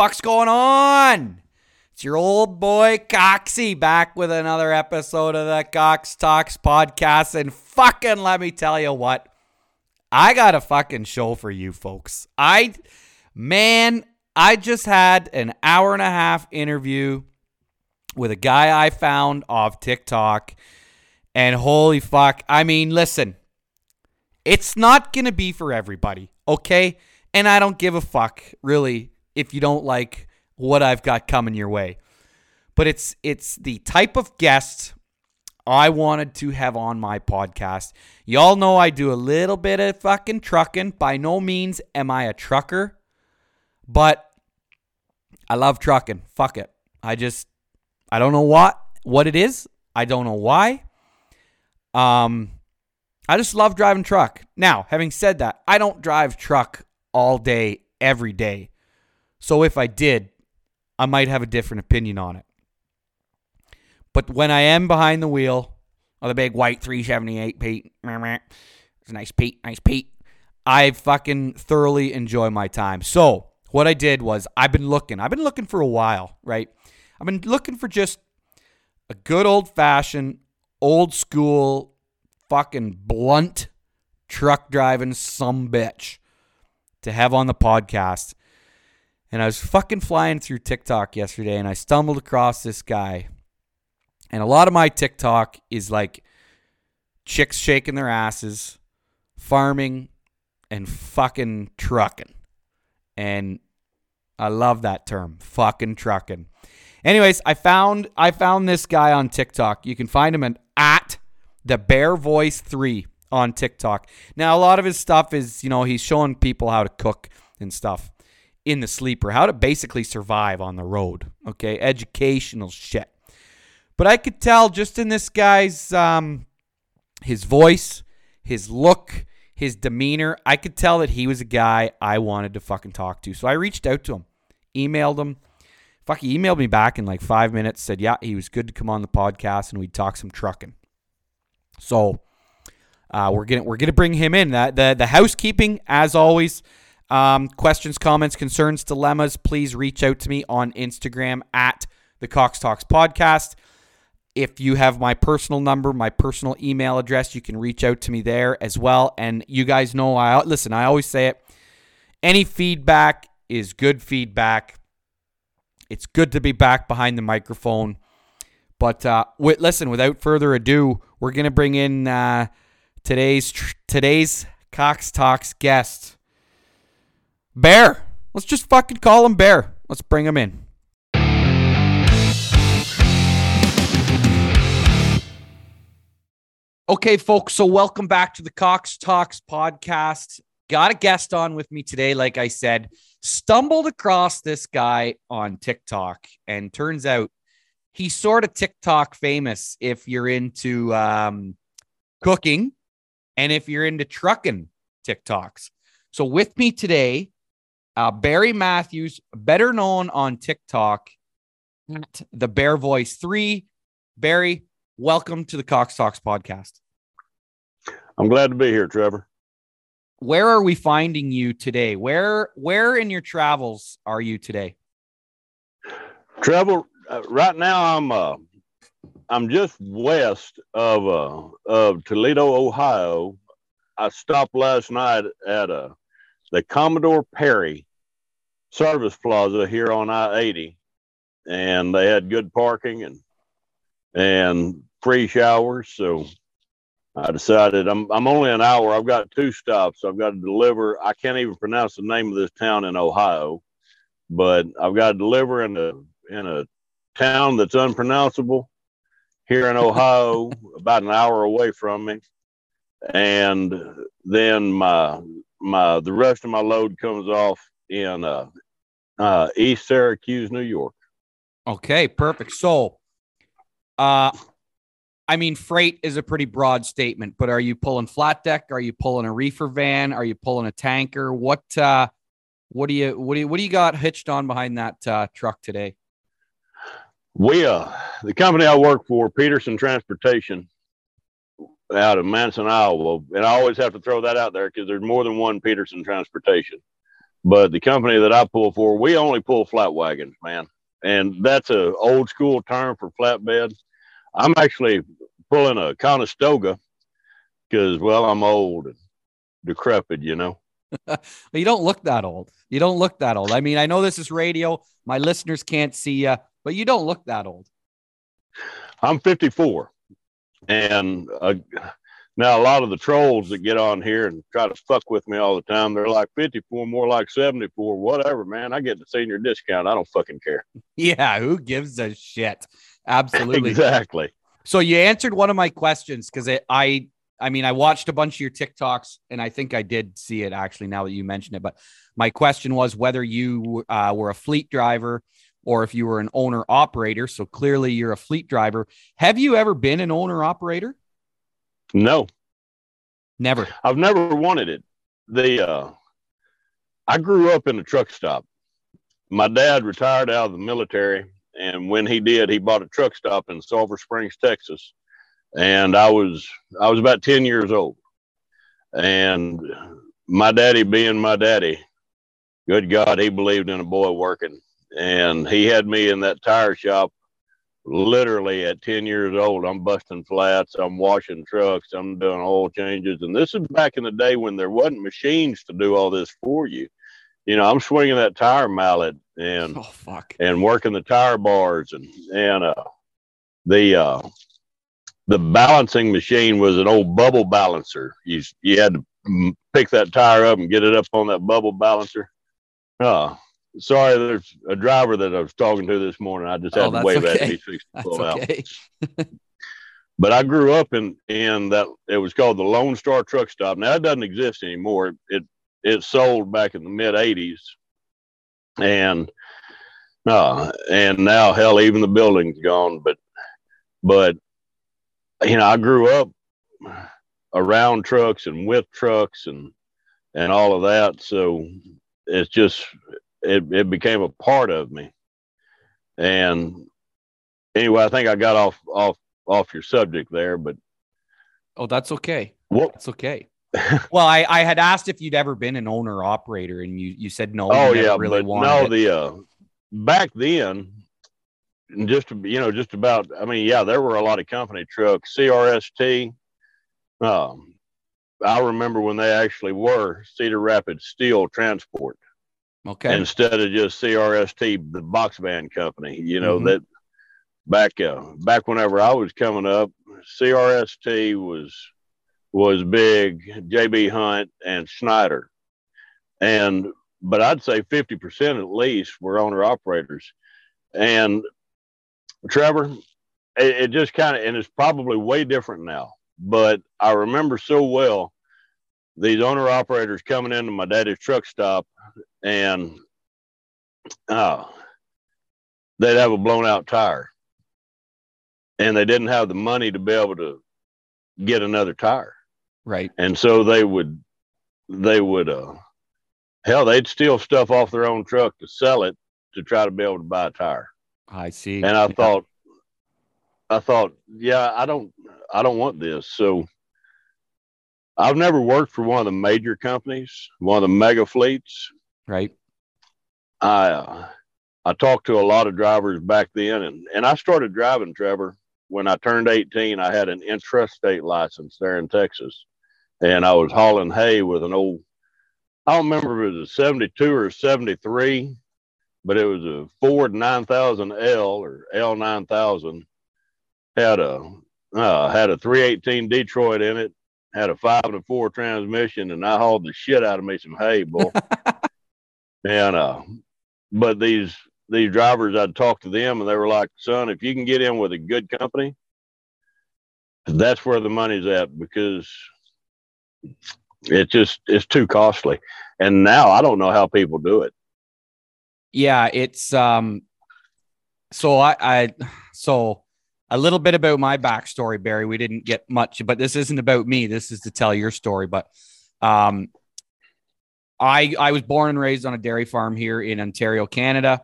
Fuck's going on? It's your old boy Coxie back with another episode of the Cox Talks podcast. And fucking let me tell you what, I got a fucking show for you folks. I, man, I just had an hour and a half interview with a guy I found off TikTok. And holy fuck, I mean, listen, it's not going to be for everybody, okay? And I don't give a fuck, really, if you don't like what I've got coming your way. But it's it's the type of guest I wanted to have on my podcast. Y'all know I do a little bit of fucking trucking. By no means am I a trucker, but I love trucking. Fuck it. I just I don't know what what it is. I don't know why. Um I just love driving truck. Now, having said that, I don't drive truck all day every day. So if I did, I might have a different opinion on it. But when I am behind the wheel of the big white 378 Pete, it's a nice Pete, nice Pete. I fucking thoroughly enjoy my time. So what I did was I've been looking. I've been looking for a while, right? I've been looking for just a good old fashioned, old school, fucking blunt truck driving some bitch to have on the podcast. And I was fucking flying through TikTok yesterday and I stumbled across this guy. And a lot of my TikTok is like chicks shaking their asses, farming, and fucking trucking. And I love that term, fucking trucking. Anyways, I found I found this guy on TikTok. You can find him at, at the Bear Voice 3 on TikTok. Now, a lot of his stuff is, you know, he's showing people how to cook and stuff in the sleeper, how to basically survive on the road. Okay, educational shit. But I could tell just in this guy's um, his voice, his look, his demeanor, I could tell that he was a guy I wanted to fucking talk to. So I reached out to him, emailed him. Fuck, he emailed me back in like five minutes. Said, yeah, he was good to come on the podcast and we'd talk some trucking. So uh, we're gonna we're gonna bring him in. The the, the housekeeping, as always. Um, questions, comments, concerns, dilemmas. Please reach out to me on Instagram at the Cox Talks Podcast. If you have my personal number, my personal email address, you can reach out to me there as well. And you guys know, I listen. I always say it. Any feedback is good feedback. It's good to be back behind the microphone. But uh, listen, without further ado, we're gonna bring in uh, today's tr- today's Cox Talks guest, Bear. Let's just fucking call him Bear. Let's bring him in. Okay, folks. So welcome back to the Cox Talks podcast. Got a guest on with me today. Like I said, stumbled across this guy on TikTok, and turns out he's sort of TikTok famous if you're into um, cooking and if you're into trucking TikToks. So with me today, uh, Barry Matthews, better known on TikTok at the Bear Voice 3. Barry, welcome to the Cox Talks podcast. I'm glad to be here, Trevor. Where are we finding you today? Where where in your travels are you today? Travel uh, right now. I'm uh, I'm just west of uh, of Toledo, Ohio. I stopped last night at uh, the Commodore Perry Service Plaza here on I-80, and they had good parking and and free showers. So I decided I'm I'm only an hour. I've got two stops. I've got to deliver. I can't even pronounce the name of this town in Ohio, but I've got to deliver in a in a town that's unpronounceable here in Ohio, about an hour away from me. And then my my the rest of my load comes off in uh, uh, East Syracuse, New York. Okay, perfect. So, uh, I mean, freight is a pretty broad statement, but are you pulling flat deck? Are you pulling a reefer van? Are you pulling a tanker? What uh, what do you what do you what do you got hitched on behind that uh, truck today? We uh, the company I work for, Peterson Transportation, out of Manson, Iowa, and I always have to throw that out there because there's more than one Peterson Transportation. But the company that I pull for, we only pull flat wagons, man. And that's a old school term for flatbed. I'm actually pulling a Conestoga because, well, I'm old and decrepit, you know. you don't look that old. You don't look that old. I mean, I know this is radio. My listeners can't see you, but you don't look that old. I'm 54. And uh, now a lot of the trolls that get on here and try to fuck with me all the time, they're like 54, more like 74, whatever, man. I get the senior discount. I don't fucking care. Yeah, who gives a shit? Absolutely. exactly. So you answered one of my questions because I I mean, I watched a bunch of your TikToks and I think I did see it actually now that you mentioned it. But my question was whether you uh, were a fleet driver or if you were an owner operator. So clearly you're a fleet driver. Have you ever been an owner operator? No. Never. I've never wanted it. The uh I grew up in a truck stop. My dad retired out of the military and when he did, he bought a truck stop in Sulphur Springs, Texas. And I was I was about 10 years old. And my daddy being my daddy, good God, he believed in a boy working and he had me in that tire shop literally at 10 years old i'm busting flats i'm washing trucks i'm doing oil changes. And this is back in the day when there wasn't machines to do all this for you. You know i'm swinging that tire mallet and oh fuck. and working the tire bars and and uh the uh the balancing machine was an old bubble balancer. You you had to pick that tire up and get it up on that bubble balancer. Uh sorry, there's a driver that I was talking to this morning. I just had oh, to wave okay. at to pull okay. out. but I grew up in in that it was called the Lone Star Truck Stop. Now it doesn't exist anymore. It it sold back in the mid '80s, and uh, and now hell, even the building's gone. But but you know, I grew up around trucks and with trucks and and all of that. So it's just it, it became a part of me. And anyway, I think I got off off off your subject there, but oh, that's okay. What? That's okay. well, I, I had asked if you'd ever been an owner operator, and you you said no. Oh yeah, really but no. It. The uh, back then, just you know, just about. I mean, yeah, there were a lot of company trucks, CRST. Um, I remember when they actually were Cedar Rapids Steel Transport. Okay. Instead of just CRST, the box van company, you know, mm-hmm. that back uh, back whenever I was coming up, CRST was was big, JB Hunt and Schneider. And but I'd say 50% at least were owner operators. And Trevor, it, it just kind of and it's probably way different now. But I remember so well these owner operators coming into my daddy's truck stop and uh, they'd have a blown out tire. And they didn't have the money to be able to get another tire. Right. And so they would they would uh hell they'd steal stuff off their own truck to sell it to try to be able to buy a tire. I see. And i yeah. thought i thought yeah i don't i don't want this. So i've never worked for one of the major companies one of the mega fleets Right. I uh, I talked to a lot of drivers back then, and and I started driving, Trevor, when I turned 18. I had an intrastate license there in Texas, and I was hauling hay with an old. I don't remember if it was a 72 or a 73, but it was a Ford 9000L or L9000. Had a uh, had a 318 Detroit in it. Had a five and a four transmission, and I hauled the shit out of me some hay, boy. And uh, but these these drivers, I'd talk to them, and they were like, "Son, if you can get in with a good company, that's where the money's at because it just it's too costly." And now I don't know how people do it. Yeah, it's um. So I I so a little bit about my backstory, Barry. We didn't get much, but this isn't about me. This is to tell your story. But um, I I was born and raised on a dairy farm here in Ontario, Canada.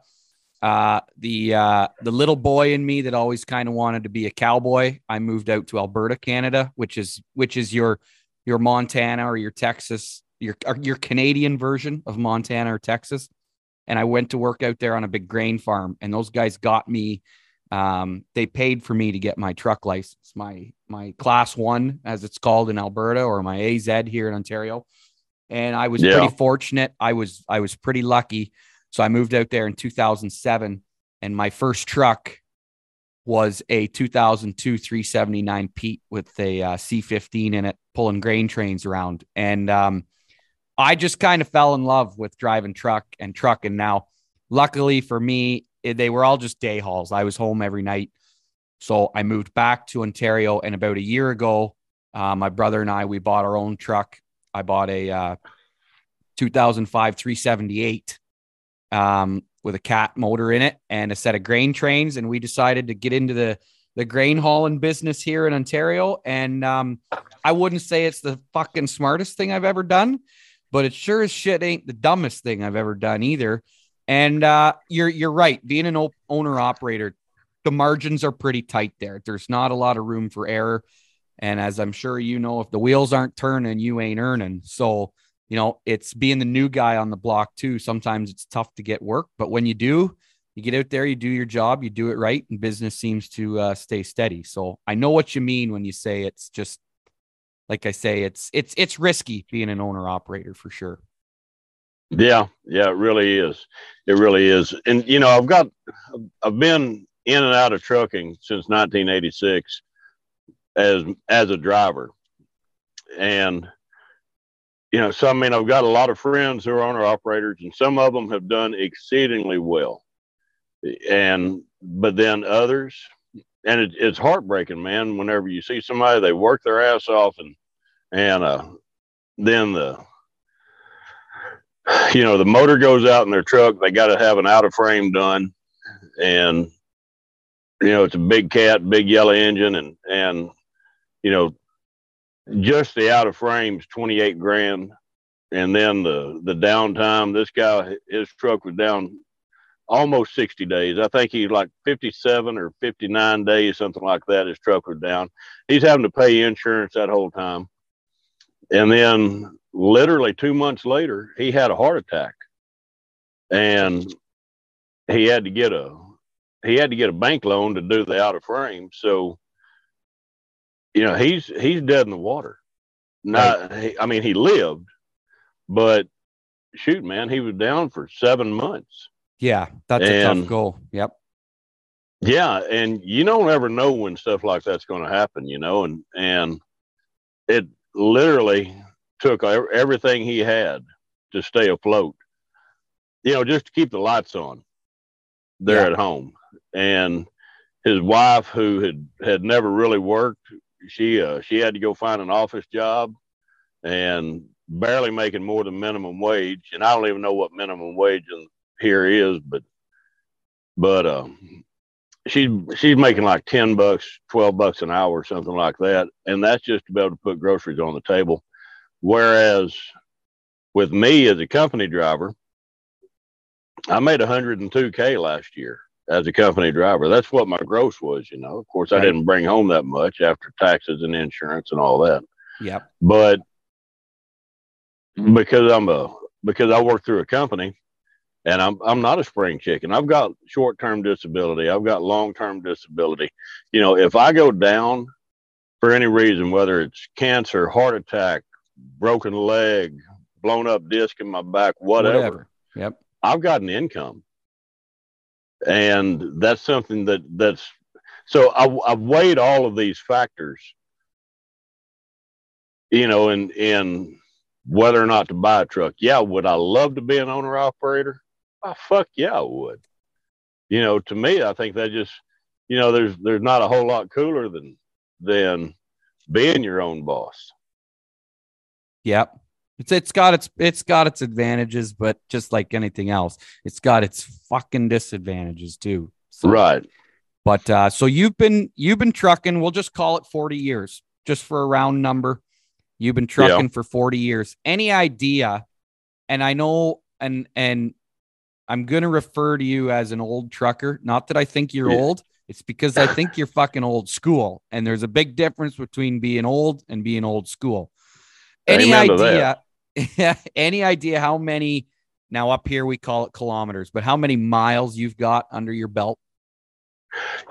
Uh, the uh, the little boy in me that always kind of wanted to be a cowboy. I moved out to Alberta, Canada, which is which is your your Montana or your Texas your your Canadian version of Montana or Texas. And I went to work out there on a big grain farm, and those guys got me. Um, they paid for me to get my truck license, my my class one, as it's called in Alberta, or my AZ here in Ontario. And I was Yeah. pretty fortunate. I was I was pretty lucky. So I moved out there in 2007, and my first truck was a 2002 379 Pete with a uh, C15 in it, pulling grain trains around. And um, I just kind of fell in love with driving truck and trucking. Now, luckily for me, they were all just day hauls. I was home every night. So I moved back to Ontario. And about a year ago, uh, my brother and I, we bought our own truck. I bought a uh, 2005 378 um, with a cat motor in it and a set of grain trains. And we decided to get into the the grain hauling business here in Ontario. And um, I wouldn't say it's the fucking smartest thing I've ever done, but it sure as shit ain't the dumbest thing I've ever done either. And uh, you're you're right. Being an owner operator, the margins are pretty tight there. There's not a lot of room for error. And as I'm sure you know, if the wheels aren't turning, you ain't earning. So you know, it's being the new guy on the block too. Sometimes it's tough to get work, but when you do, you get out there, you do your job, you do it right, and business seems to uh, stay steady. So I know what you mean when you say it's just like I say, it's it's it's risky being an owner operator for sure. Yeah, yeah, it really is. It really is. And you know, I've got I've been in and out of trucking since 1986 as as a driver. And you know, so I mean, I've got a lot of friends who are owner operators, and some of them have done exceedingly well. And but then others, and it, it's heartbreaking, man. Whenever you see somebody, they work their ass off, and and uh, then the you know the motor goes out in their truck. They got to have an out of frame done, and you know it's a big cat, big yellow engine, and and you know just the out of frames 28 grand and then the the downtime this guy his truck was down almost 60 days. I think he's like 57 or 59 days something like that his truck was down. He's having to pay insurance that whole time and then literally two months later he had a heart attack and he had to get a he had to get a bank loan to do the out of frame so you know he's he's dead in the water not he, i mean he lived but shoot man he was down for seven months Yeah, that's a tough goal. Yep. yeah and you don't ever know when stuff like that's going to happen you know and and it literally took everything he had to stay afloat. You know just to keep the lights on there Yeah. at home. And his wife who had had never really worked she uh she had to go find an office job and barely making more than minimum wage. And i don't even know what minimum wage in here is but but um she's she's making like 10 bucks 12 bucks an hour or something like that. And that's just to be able to put groceries on the table. Whereas with me as a company driver i made 102k last year as a company driver. That's what my gross was you know. Of course i didn't bring home that much after taxes and insurance and all that. Yep. but because I'm a because I work through a company and I'm I'm not a spring chicken. I've got short-term disability. I've got long-term disability. You know, if I go down for any reason, whether it's cancer, heart attack, broken leg, blown up disc in my back, whatever, Yep. I've got an income. And that's something that that's so I, I've weighed all of these factors, you know, in in whether or not to buy a truck. Yeah, would I love to be an owner operator? Oh, fuck yeah, I would. You know, to me, I think that just, you know, there's there's not a whole lot cooler than than being your own boss. Yep. It's it's got its it's got its advantages, but just like anything else, it's got its fucking disadvantages too. So, Right. But uh, so you've been you've been trucking. We'll just call it forty years, just for a round number. You've been trucking for forty years. Any idea? And I know, and and I'm gonna refer to you as an old trucker. Not that I think you're Yeah. old. It's because I think you're fucking old school, and there's a big difference between being old and being old school. Any to idea? any idea how many? Now up here we call it kilometers, but how many miles you've got under your belt?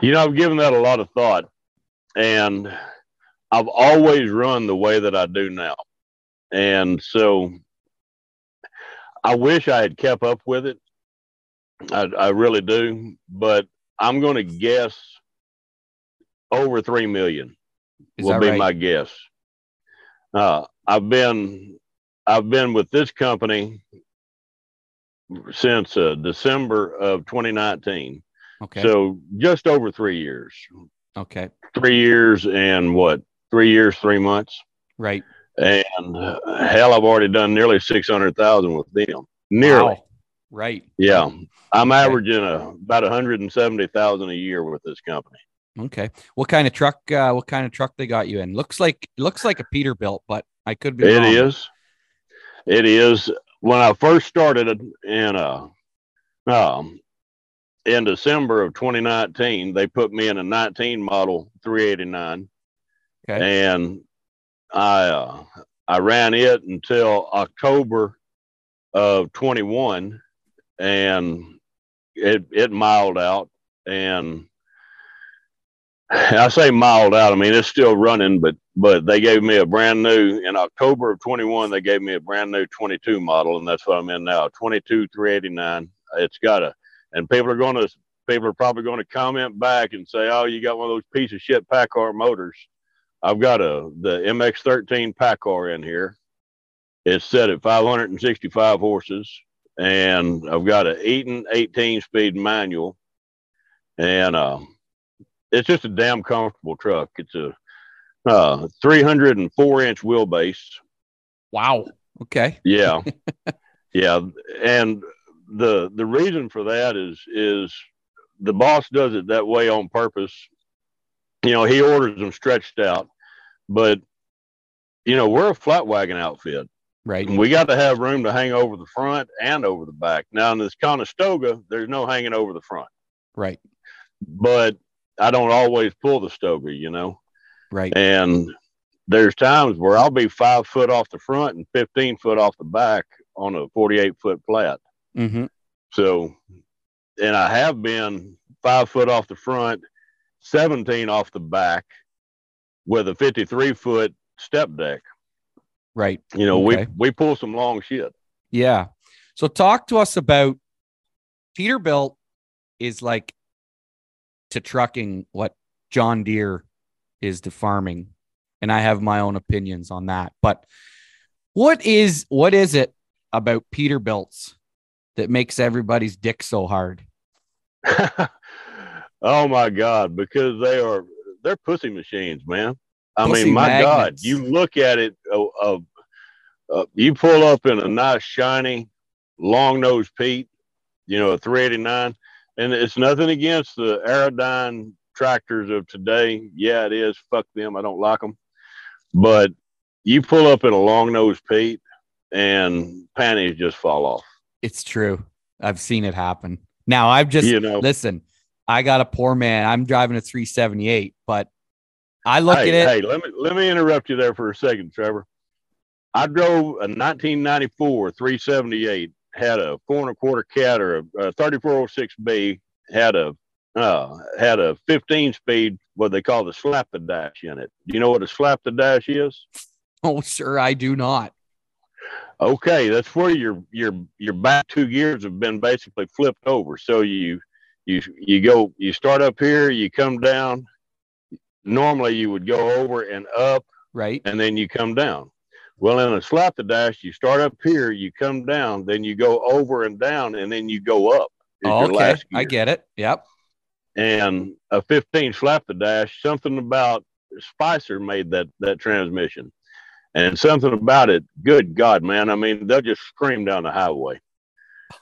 You know, I've given that a lot of thought, and I've always run the way that I do now, and so I wish I had kept up with it. I, I really do, but I'm going to guess over three million Is will be right? my guess. Uh, I've been I've been with this company since uh, December of 2019, okay. so just over three years. okay. Three years and what? Three years, three months, Right. and uh, hell, I've already done nearly six hundred thousand with them. Nearly, Wow. Right. yeah. I'm Okay. averaging a, about 170,000 a year with this company. Okay. What kind of truck? Uh, what kind of truck they got you in? Looks like looks like a Peterbilt, but I could be It wrong. is. It is. When I first started in uh, um, in December of 2019, they put me in a 19 model 389, Okay. and I uh, I ran it until October of 21, and it it miled out, and I say mild out. I mean, it's still running, but but they gave me a brand new in October of 21. They gave me a brand new 22 model, and that's what I'm in now. 22 389. It's got a, and people are going to people are probably going to comment back and say, "Oh, you got one of those piece of shit PACCAR motors." I've got a the MX13 PACCAR in here. It's set at 565 horses, and I've got an Eaton 18 speed manual, and um it's just a damn comfortable truck. It's a uh, 304 inch wheelbase. Wow. Okay. Yeah, yeah, and the the reason for that is is the boss does it that way on purpose. You know, he orders them stretched out, but you know we're a flat wagon outfit. Right. And we got to have room to hang over the front and over the back. Now in this Conestoga, there's no hanging over the front, Right. but I don't always pull the Stoga, you know. Right. And there's times where I'll be five foot off the front and 15 foot off the back on a 48 foot flat. Mm-hmm. So, and I have been five foot off the front, 17 off the back with a 53 foot step deck. Right. You know, Okay. we, we pull some long shit. Yeah. So talk to us about Peterbilt is like to trucking what John Deere is to farming. And I have my own opinions on that. But what is what is it about Peterbilts that makes everybody's dick so hard? oh my God, because they are, they're pussy machines, man. I Pussy mean, my God, you look at it, uh, uh, uh, you pull up in a nice, shiny, long nosed Pete, you know, a 389, and it's nothing against the Aerodyne tractors of today. Yeah, it is. Fuck them. I don't like them. But you pull up in a long nosed Pete and panties just fall off. It's true. I've seen it happen. Now I've just you know, listen, I got a poor man. I'm driving a 378, but I look hey, at it. Hey, let me let me interrupt you there for a second, Trevor. I drove a 1994 378, had a four and a quarter cat or a, a 3406B, had a uh, had a 15 speed, what they call the slap the dash in it. Do you know what a slap the dash is? Oh, sir, I do not. Okay, that's where your your your back two gears have been basically flipped over. So you you you go you start up here, you come down. Normally you would go over and up Right. and then you come down. Well, in a slap the dash, you start up here, you come down, then you go over and down, and then you go up. Oh, your okay. I get it. Yep. And a 15 slap the dash, something about Spicer made that that transmission, and something about it. Good God, man! I mean, they'll just scream down the highway.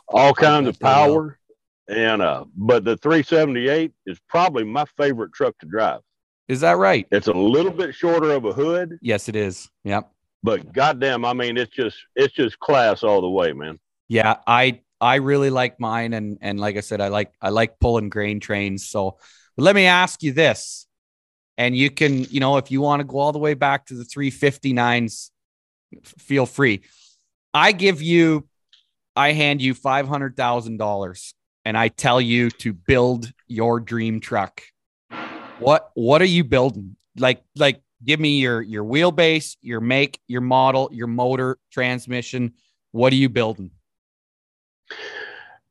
All kinds of bet they will. power, and uh, but the 378 is probably my favorite truck to drive. Is that right? It's a little bit shorter of a hood, Yes, it is. Yep. but goddamn, I mean, it's just it's just class all the way, man. Yeah, I I really like mine, and and like I said, I like I like pulling grain trains. So let me ask you this, and you can you know if you want to go all the way back to the 359s, feel free. I give you, I hand you five hundred thousand dollars, and I tell you to build your dream truck. What What are you building? Like, like, give me your your wheelbase, your make, your model, your motor, transmission. What are you building?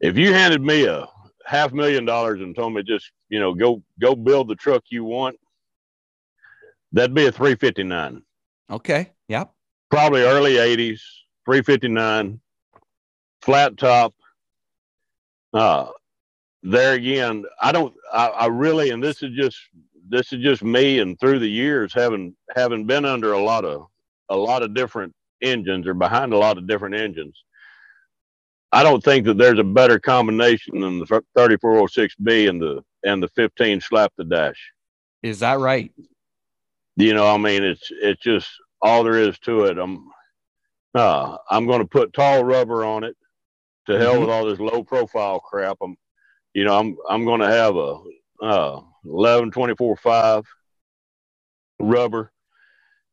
If you handed me a half million dollars and told me just you know go go build the truck you want, that'd be a 359. Okay. Yep. Probably early 80s, 359, flat top. Uh, there again, I don't, I, I really, and this is just, this is just me and through the years having, having been under a lot of, a lot of different engines or behind a lot of different engines. I don't think that there's a better combination than the 3406B and the, and the 15 slap the dash. Is that right? You know, I mean, it's, it's just all there is to it. I'm, uh, I'm going to put tall rubber on it to hell Mhm. with all this low profile crap. I'm, you know, I'm, I'm going to have a, uh, 11, 24, 5 rubber.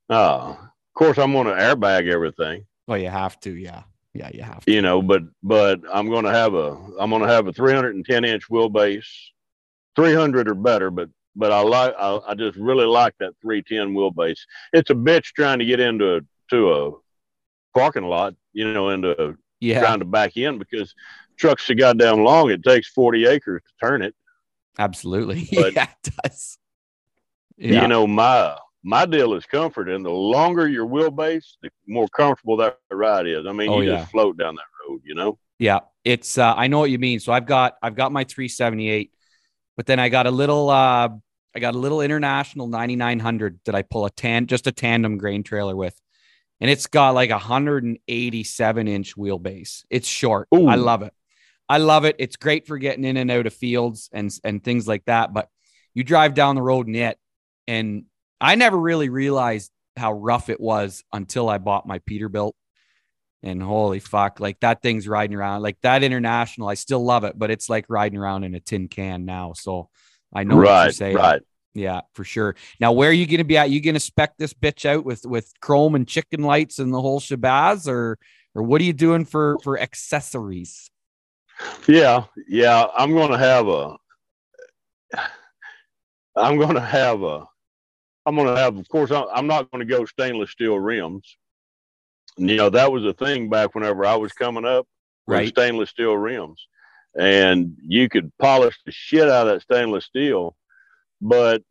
Uh, of course, I'm going to airbag everything, Well, you have to. Yeah. Yeah. You have to. you know, but, but I'm going to have a, I'm going to have a 310 inch wheelbase, 300 or better, but, but I like, I, I just really like that 310 wheelbase. It's a bitch trying to get into a, to a parking lot, you know, into a, Yeah. trying to back in because truck's so goddamn long. It takes 40 acres to turn it. Absolutely. But- yeah, it does. Yeah. You know, my my deal is comfort, and the longer your wheelbase, the more comfortable that ride is. I mean, Oh, you yeah. just float down that road. You know. Yeah, it's uh, I know what you mean. So I've got I've got my 378, but then I got a little uh I got a little international 9900 that I pull a tan just a tandem grain trailer with. And it's got like a 187 inch wheelbase. It's short. Ooh. I love it. I love it. It's great for getting in and out of fields and and things like that. But you drive down the road in it, and I never really realized how rough it was until I bought my Peterbilt. And holy fuck, like that thing's riding around like that international. I still love it, but it's like riding around in a tin can now. So I know what you're saying. Right. Yeah, for sure. Now, where are you going to be at? You going to spec this bitch out with with chrome and chicken lights and the whole shabazz, or or what are you doing for for accessories? Yeah. Yeah. I'm going to have a. I'm going to have a. I'm going to have. Of course, I'm not going to go stainless steel rims. You know that was a thing back whenever I was coming up. Right. stainless steel rims, and you could polish the shit out of that stainless steel. But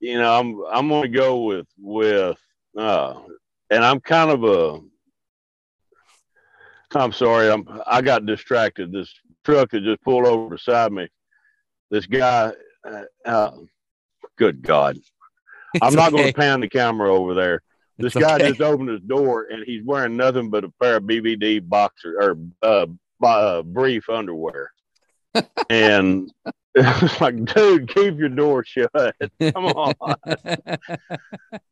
you know, I'm I'm going to go with with, uh, and I'm kind of a. I'm sorry, I'm I got distracted. This truck that just pulled over beside me. This guy, uh, uh, good God, I'm It's not going to pan the camera over there. This It's guy okay. just opened his door and he's wearing nothing but a pair of BVD boxer or uh, uh, brief underwear. and it's like, dude, keep your door shut. Come on.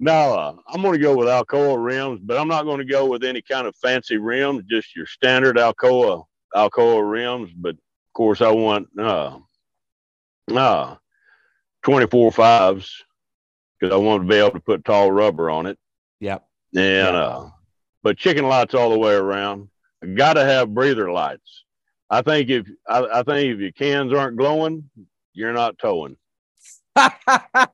no, uh, I'm going to go with Alcoa rims, but I'm not going to go with any kind of fancy rims, just your standard Alcoa Alcoa rims. But of course, I want uh, uh, 24 fives because I want to be able to put tall rubber on it. Yep. And Yeah. uh, but chicken lights all the way around. Got to have breather lights. I think if I, I think if your cans aren't glowing, you're not towing. I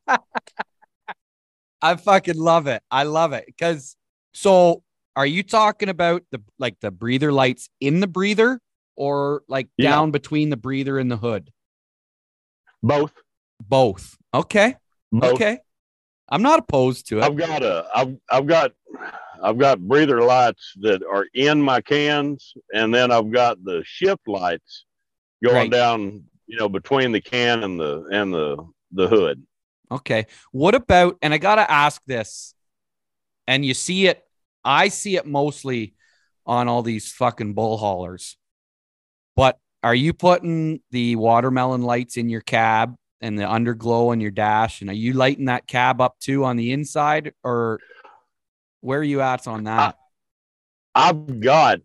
fucking love it. I love it because so are you talking about the like the breather lights in the breather or like Yeah. down between the breather and the hood? Both. Both. Okay. Both. Okay. I'm not opposed to it. I've got a I've I've got I've got breather lights that are in my cans, and then I've got the shift lights going Right. down, you know, between the can and the and the the hood. Okay. What about, and I got to ask this, and you see it, I see it mostly on all these fucking bull haulers, but are you putting the watermelon lights in your cab and the underglow on your dash? And are you lighting that cab up too on the inside or where are you at on that? I've got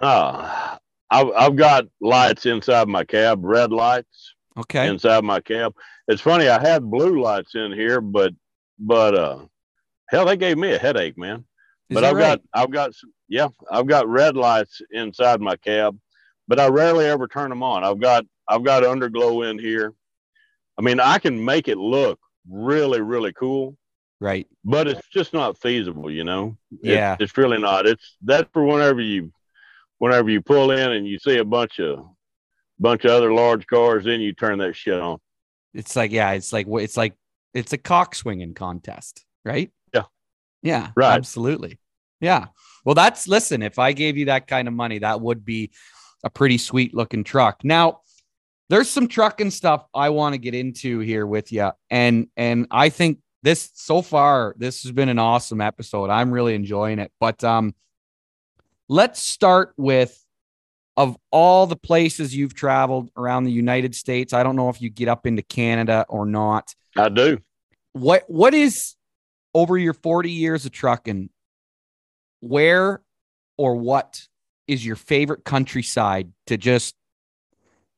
uh I've I've got lights inside my cab, red lights Okay. inside my cab. It's funny, I had blue lights in here, but but uh hell they gave me a headache, man. Is but I've right? got I've got some yeah, I've got red lights inside my cab, but I rarely ever turn them on. I've got I've got underglow in here. I mean, I can make it look really really cool, Right. but it's just not feasible, you know. It's- Yeah. it's really not. It's that's for whenever you whenever you pull in and you see a bunch of bunch of other large cars, then you turn that shit on. It's like, yeah, it's like, it's like, it's a cock swinging contest, right? Yeah. Yeah. Right. Absolutely. Yeah. Well, that's, listen, if I gave you that kind of money, that would be a pretty sweet looking truck. Now, there's some trucking stuff I want to get into here with you. And, and I think this so far, this has been an awesome episode. I'm really enjoying it. But, um, let's start with of all the places you've traveled around the United States, I don't know if you get up into Canada or not. I do. What what is over your 40 years of trucking, where or what is your favorite countryside to just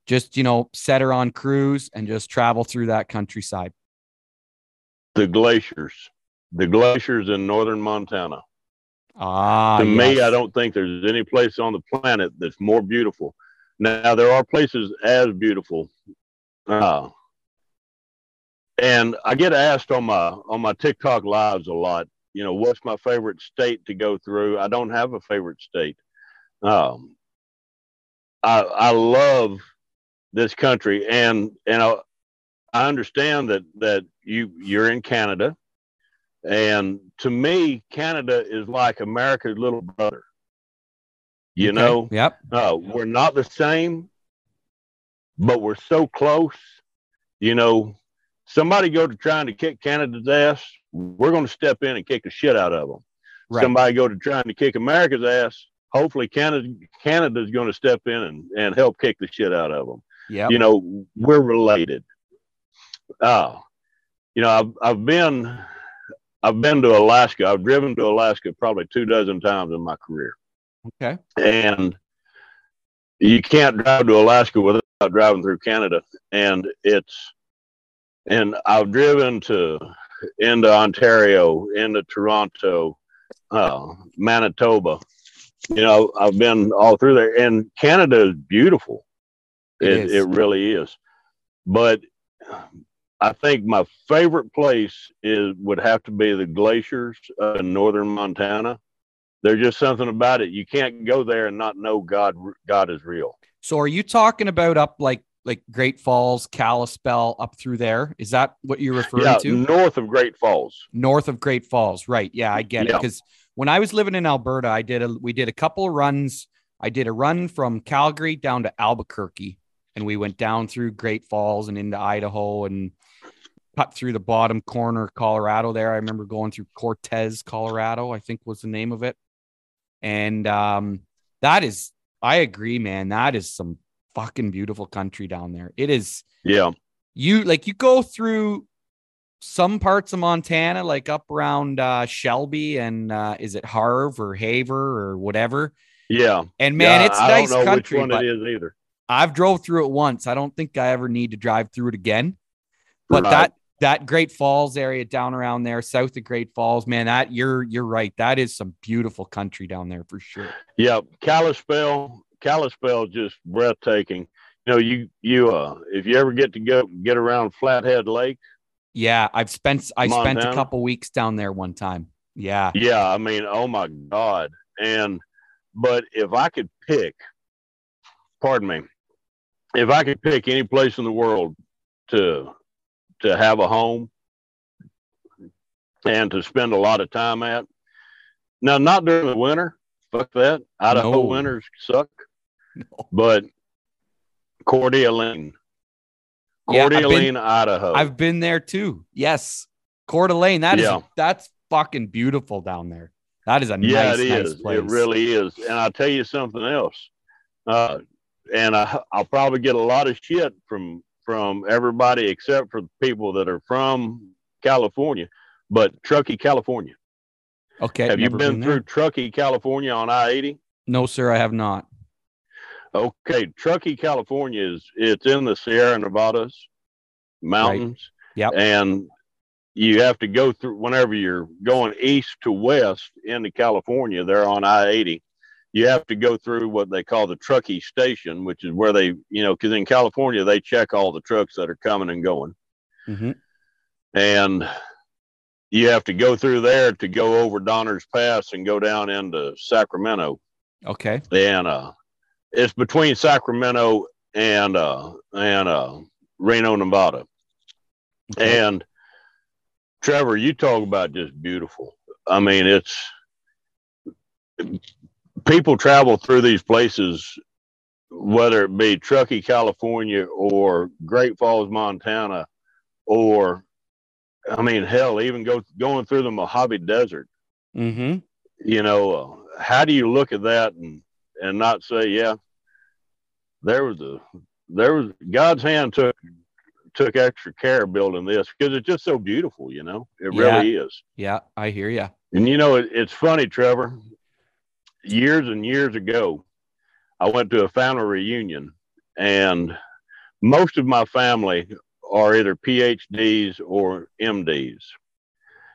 just you know set her on cruise and just travel through that countryside? The glaciers. The glaciers in northern Montana. Ah, to me. I don't think there's any place on the planet that's more beautiful. Now there are places as beautiful, uh, and I get asked on my on my TikTok lives a lot. You know, what's my favorite state to go through? I don't have a favorite state. Um, I I love this country, and and I, I understand that that you you're in Canada, and to me, Canada is like America's little brother. You Okay. know, Yep. uh, we're not the same, but we're so close. You know, somebody go to trying to kick Canada's ass, we're going to step in and kick the shit out of them. Right. Somebody go to trying to kick America's ass, hopefully Canada Canada's going to step in and, and help kick the shit out of them. Yeah, You know, we're related. Uh, you know, I've I've been I've been to Alaska. I've driven to Alaska probably two dozen times in my career okay. and you can't drive to Alaska without driving through Canada. And it's, and I've driven to into Ontario, into Toronto, uh, Manitoba. You know, I've been all through there, and Canada is beautiful. It It, is. it really is. But I think my favorite place is would have to be the glaciers uh, in northern Montana. There's just something about it. You can't go there and not know God. God is real. So are you talking about up like like Great Falls, Kalispell, up through there? Is that what you're referring yeah, to? north of Great Falls. north of Great Falls. Right. Yeah, I get it. Because when I was living in Alberta, I did a we did a couple of runs. I did a run from Calgary down to Albuquerque, and we went down through Great Falls and into Idaho and cut through the bottom corner of Colorado there. I remember going through Cortez, Colorado, I think was the name of it. And um that is I agree, man. That is some fucking beautiful country down there. It is Yeah, you like you go through some parts of Montana, like up around uh, Shelby and uh, is it Harv or Haver or whatever. yeah. And man, Yeah, it's I nice don't know country. which one but it is either. I've drove through it once. I don't think I ever need to drive through it again. But Right. that that Great Falls area down around there, south of Great Falls, man, that you're you're right. That is some beautiful country down there for sure. Yeah, Kalispell, Kalispell just breathtaking. You know, you you uh, if you ever get to go get around Flathead Lake, Yeah, I've spent I spent a couple weeks down there one time. Yeah. yeah, I mean, oh my God. And but if I could pick, pardon me, if I could pick any place in the world to to have a home and to spend a lot of time at, now not during the winter, fuck that. Idaho No. winters suck. No. But Coeur d'Alene, Yeah, been- Idaho. I've been there too. Yes. Coeur d'Alene. That is Yeah. that's fucking beautiful down there. That is a yeah, nice, it nice is. place. It really is. And I'll tell you something else. Uh, and I, I'll probably get a lot of shit from from everybody except for the people that are from California. But Truckee, California. Okay. have you never been, through Truckee, California on I eighty? No, sir, I have not. Okay, Truckee, California is it's in the Sierra Nevadas mountains. Yep. And you have to go through whenever you're going east to west into California, they're on I 80. You have to go through what they call the Truckee station, which is where they, you know, because in California, they check all the trucks that are coming and going. Mm-hmm. And you have to go through there to go over Donner's Pass and go down into Sacramento. Okay. And uh, it's between Sacramento and uh, and uh, Reno, Nevada. Okay. And Trevor, you talk about just beautiful. I mean, it's people travel through these places, whether it be Truckee, California, or Great Falls, Montana, or I mean, hell, even go going through the Mojave Desert. Mm-hmm. You know, uh, how do you look at that and and not say, yeah, there was a there was God's hand took took extra care building this because it's just so beautiful. You know, it Yeah. really is. Yeah, I hear you. And you know, it, it's funny, Trevor. Years and years ago, I went to a family reunion, and most of my family are either PhDs or MDs.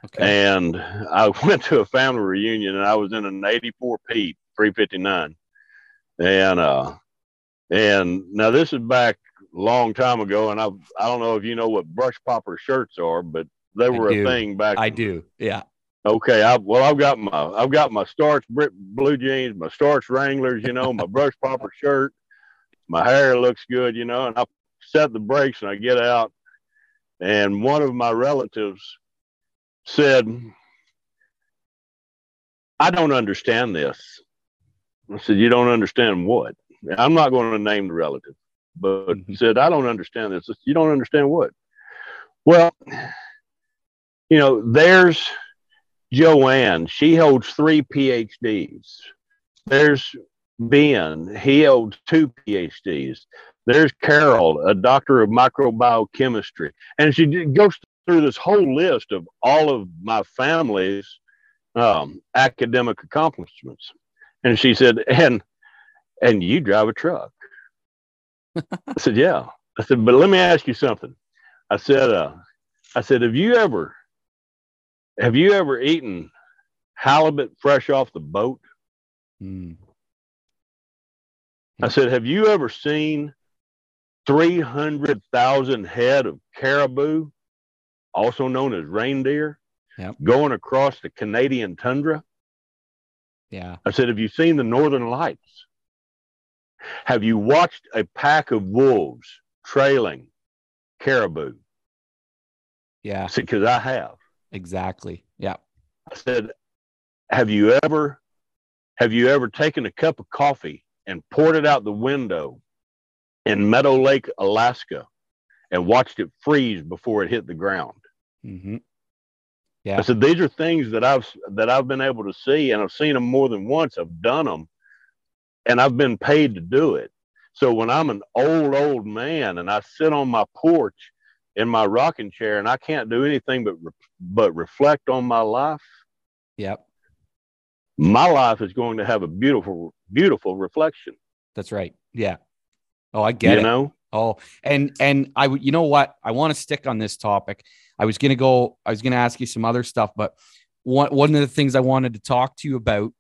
Okay. And I went to a family reunion, and I was in an '84 Pete 359, and uh, and now this is back a long time ago, and I I don't know if you know what brush popper shirts are, but they were a thing back. I do. Yeah. Okay, I well, I've got my I've got my starch blue jeans, my starch Wranglers, you know, my brush popper shirt. My hair looks good, you know, and I set the brakes and I get out, and one of my relatives said, "I don't understand this." I said, "You don't understand what?" I'm not going to name the relative, but Mhm. said, "I don't understand this." You don't understand what? Well, you know, there's Joanne, she holds three PhDs. There's Ben, he holds two PhDs. There's Carol, a doctor of microbiochemistry. And she goes through this whole list of all of my family's um, academic accomplishments. And she said, and and you drive a truck. I said, yeah. I said, but let me ask you something. I said, uh, I said, have you ever have you ever eaten halibut fresh off the boat? Mm. I said, have you ever seen 300,000 head of caribou, also known as reindeer, Yep. going across the Canadian tundra? Yeah. I said, have you seen the northern lights? Have you watched a pack of wolves trailing caribou? Yeah. Because I have. Exactly. Yeah. I said, "Have you ever, have you ever taken a cup of coffee and poured it out the window in Meadow Lake, Alaska, and watched it freeze before it hit the ground?" Mm-hmm. I Yeah. said, "These are things that I've that I've been able to see, and I've seen them more than once. I've done them, and I've been paid to do it. So when I'm an old old man and I sit on my porch in my rocking chair and I can't do anything but re- but reflect on my life." Yep. my life is going to have a beautiful, beautiful reflection. That's right. Yeah. Oh, I get you it. know, Oh, and and I would, you know what? I want to stick on this topic. I was gonna go. I was gonna ask you some other stuff, but one one of the things I wanted to talk to you about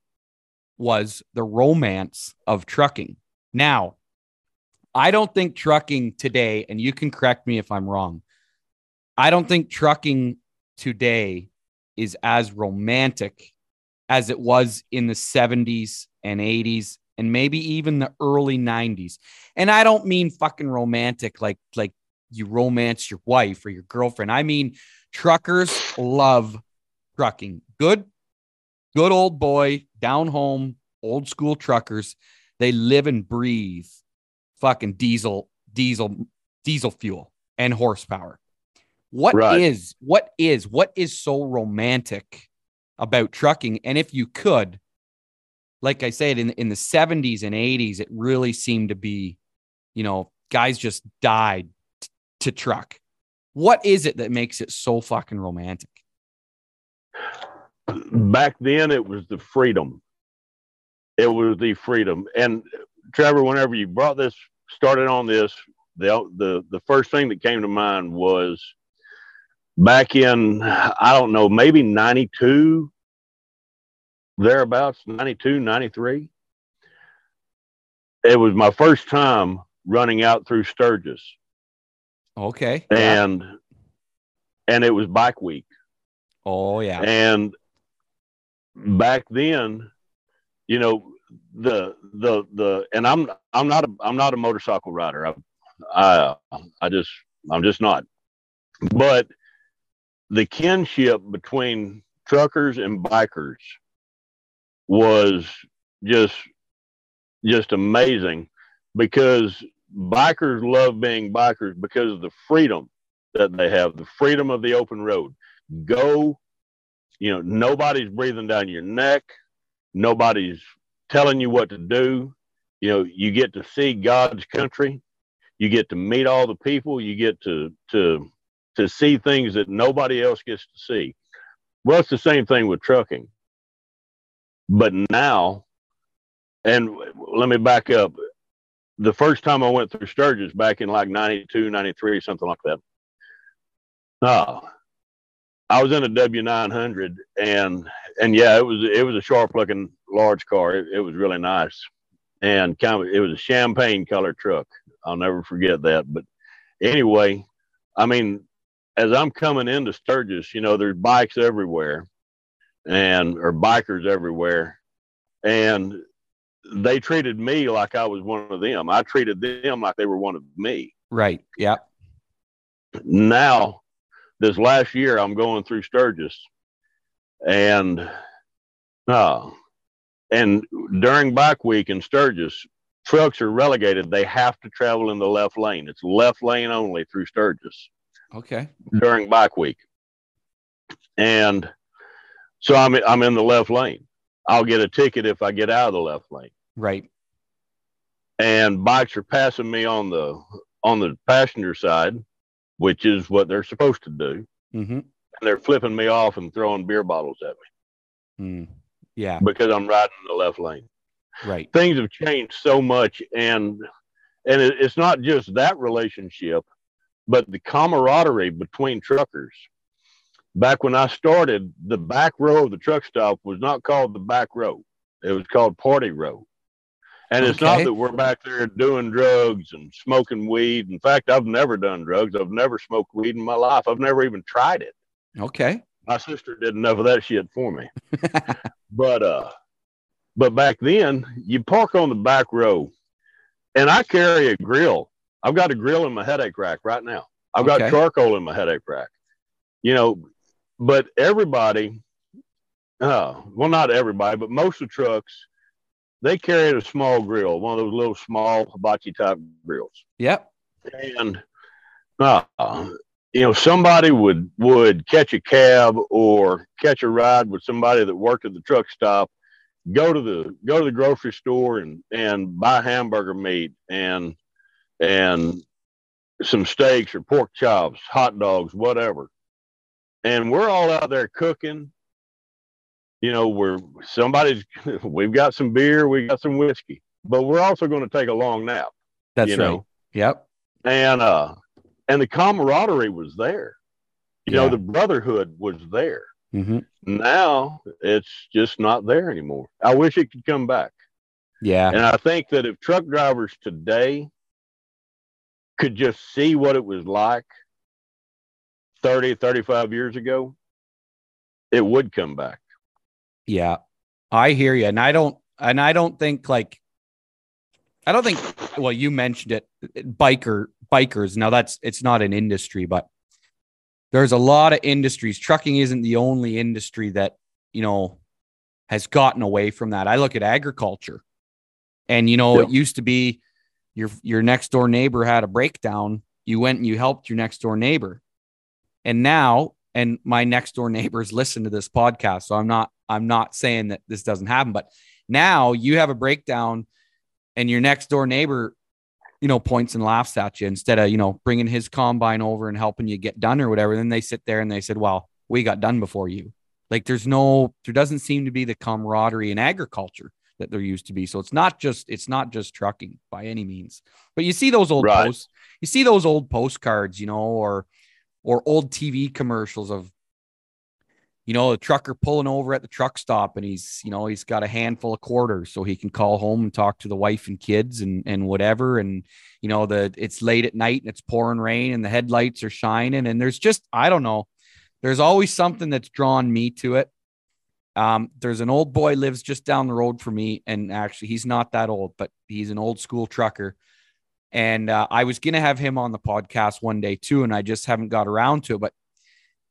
was the romance of trucking. Now, I don't think trucking today, and you can correct me if I'm wrong. I don't think trucking today is as romantic as it was in the 70s and 80s and maybe even the early 90s. And I don't mean fucking romantic like like you romance your wife or your girlfriend. I mean truckers love trucking. Good good old boy down home old school truckers. They live and breathe fucking diesel diesel diesel fuel and horsepower. What is Right. what is what is so romantic about trucking? And if you could, like I said, in in the 70s and 80s, it really seemed to be, you know, guys just died t- to truck. What is it that makes it so fucking romantic? Back then it was the freedom. It was the freedom. And Trevor, whenever you brought this, started on this, the the the first thing that came to mind was back in, I don't know, maybe 92, thereabouts, 92, 93. It was my first time running out through Sturgis. Okay. And yeah. and it was bike week. Oh yeah. And back then, you know, the the the and I'm I'm not a I'm not a motorcycle rider. I I I just I'm just not. But the kinship between truckers and bikers was just just amazing because bikers love being bikers because of the freedom that they have, the freedom of the open road. Go, you know, nobody's breathing down your neck, nobody's telling you what to do. You know, you get to see God's country, you get to meet all the people, you get to to to see things that nobody else gets to see. Well, it's the same thing with trucking. But now, and let me back up. The first time I went through Sturgis back in like 92, 93, something like that. Uh, I was in a W900 and, and yeah, it was, it was a sharp looking large car. It, it was really nice. And kind of, it was a champagne color truck. I'll never forget that. But anyway, I mean, as I'm coming into Sturgis, you know, there's bikes everywhere and or bikers everywhere. And they treated me like I was one of them. I treated them like they were one of me. Right. Yeah. Now, this last year, I'm going through Sturgis, and uh, and during bike week in Sturgis, trucks are relegated. They have to travel in the left lane. It's left lane only through Sturgis. Okay. During bike week, and so I'm I'm in the left lane. I'll get a ticket if I get out of the left lane. Right. And bikes are passing me on the on the passenger side, which is what they're supposed to do. Mm-hmm. And they're flipping me off and throwing beer bottles at me. Mm. Yeah. Because I'm riding in the left lane. Right. Things have changed so much, and and it, it's not just that relationship, but the camaraderie between truckers back when I started, the back row of the truck stop was not called the back row. It was called party row. And it's okay. not that we're back there doing drugs and smoking weed. In fact, I've never done drugs. I've never smoked weed in my life. I've never even tried it. Okay. My sister did enough of that shit for me. but uh but back then you park on the back row and I carry a grill. I've got a grill in my headache rack right now. I've okay. got charcoal in my headache rack. You know, but everybody, uh, well, not everybody, but most of the trucks, they carried a small grill, one of those little small hibachi type grills. Yep. And, uh, you know, somebody would would catch a cab or catch a ride with somebody that worked at the truck stop, go to the go to the grocery store and and buy hamburger meat and and some steaks or pork chops, hot dogs, whatever and we're all out there cooking. You know, we're somebody's we've got some beer, we got some whiskey, but we're also going to take a long nap. That's you know? right. Yep. And uh and the camaraderie was there. You yeah. know, the brotherhood was there. Mm-hmm. Now it's just not there anymore. I wish it could come back. Yeah. And I think that if truck drivers today could just see what it was like 30, 35 years ago, it would come back. Yeah. I hear you. And I don't, and I don't think like, I don't think, well, you mentioned it, biker, bikers. Now that's, it's not an industry, but there's a lot of industries. Trucking isn't the only industry that, you know, has gotten away from that. I look at agriculture and, you know, it used to be your, your next door neighbor had a breakdown. You went and you helped your next door neighbor and now, and my next door neighbors listen to this podcast. So I'm not, I'm not saying that this doesn't happen, but now you have a breakdown and your next door neighbor, you know, points and laughs at you instead of, you know, bringing his combine over and helping you get done or whatever. Then they sit there and they said, well, we got done before you. Like there's no, there doesn't seem to be the camaraderie in agriculture that there used to be. So it's not just, it's not just trucking by any means, but you see those old right. posts, you see those old postcards, you know, or, or old TV commercials of you know, a trucker pulling over at the truck stop and he's, you know, he's got a handful of quarters so he can call home and talk to the wife and kids and and whatever. And, you know, the it's late at night and it's pouring rain and the headlights are shining. And there's just, I don't know, there's always something that's drawn me to it. Um, there's an old boy lives just down the road from me, and actually he's not that old, but he's an old school trucker. And uh, I was gonna have him on the podcast one day too, and I just haven't got around to it. But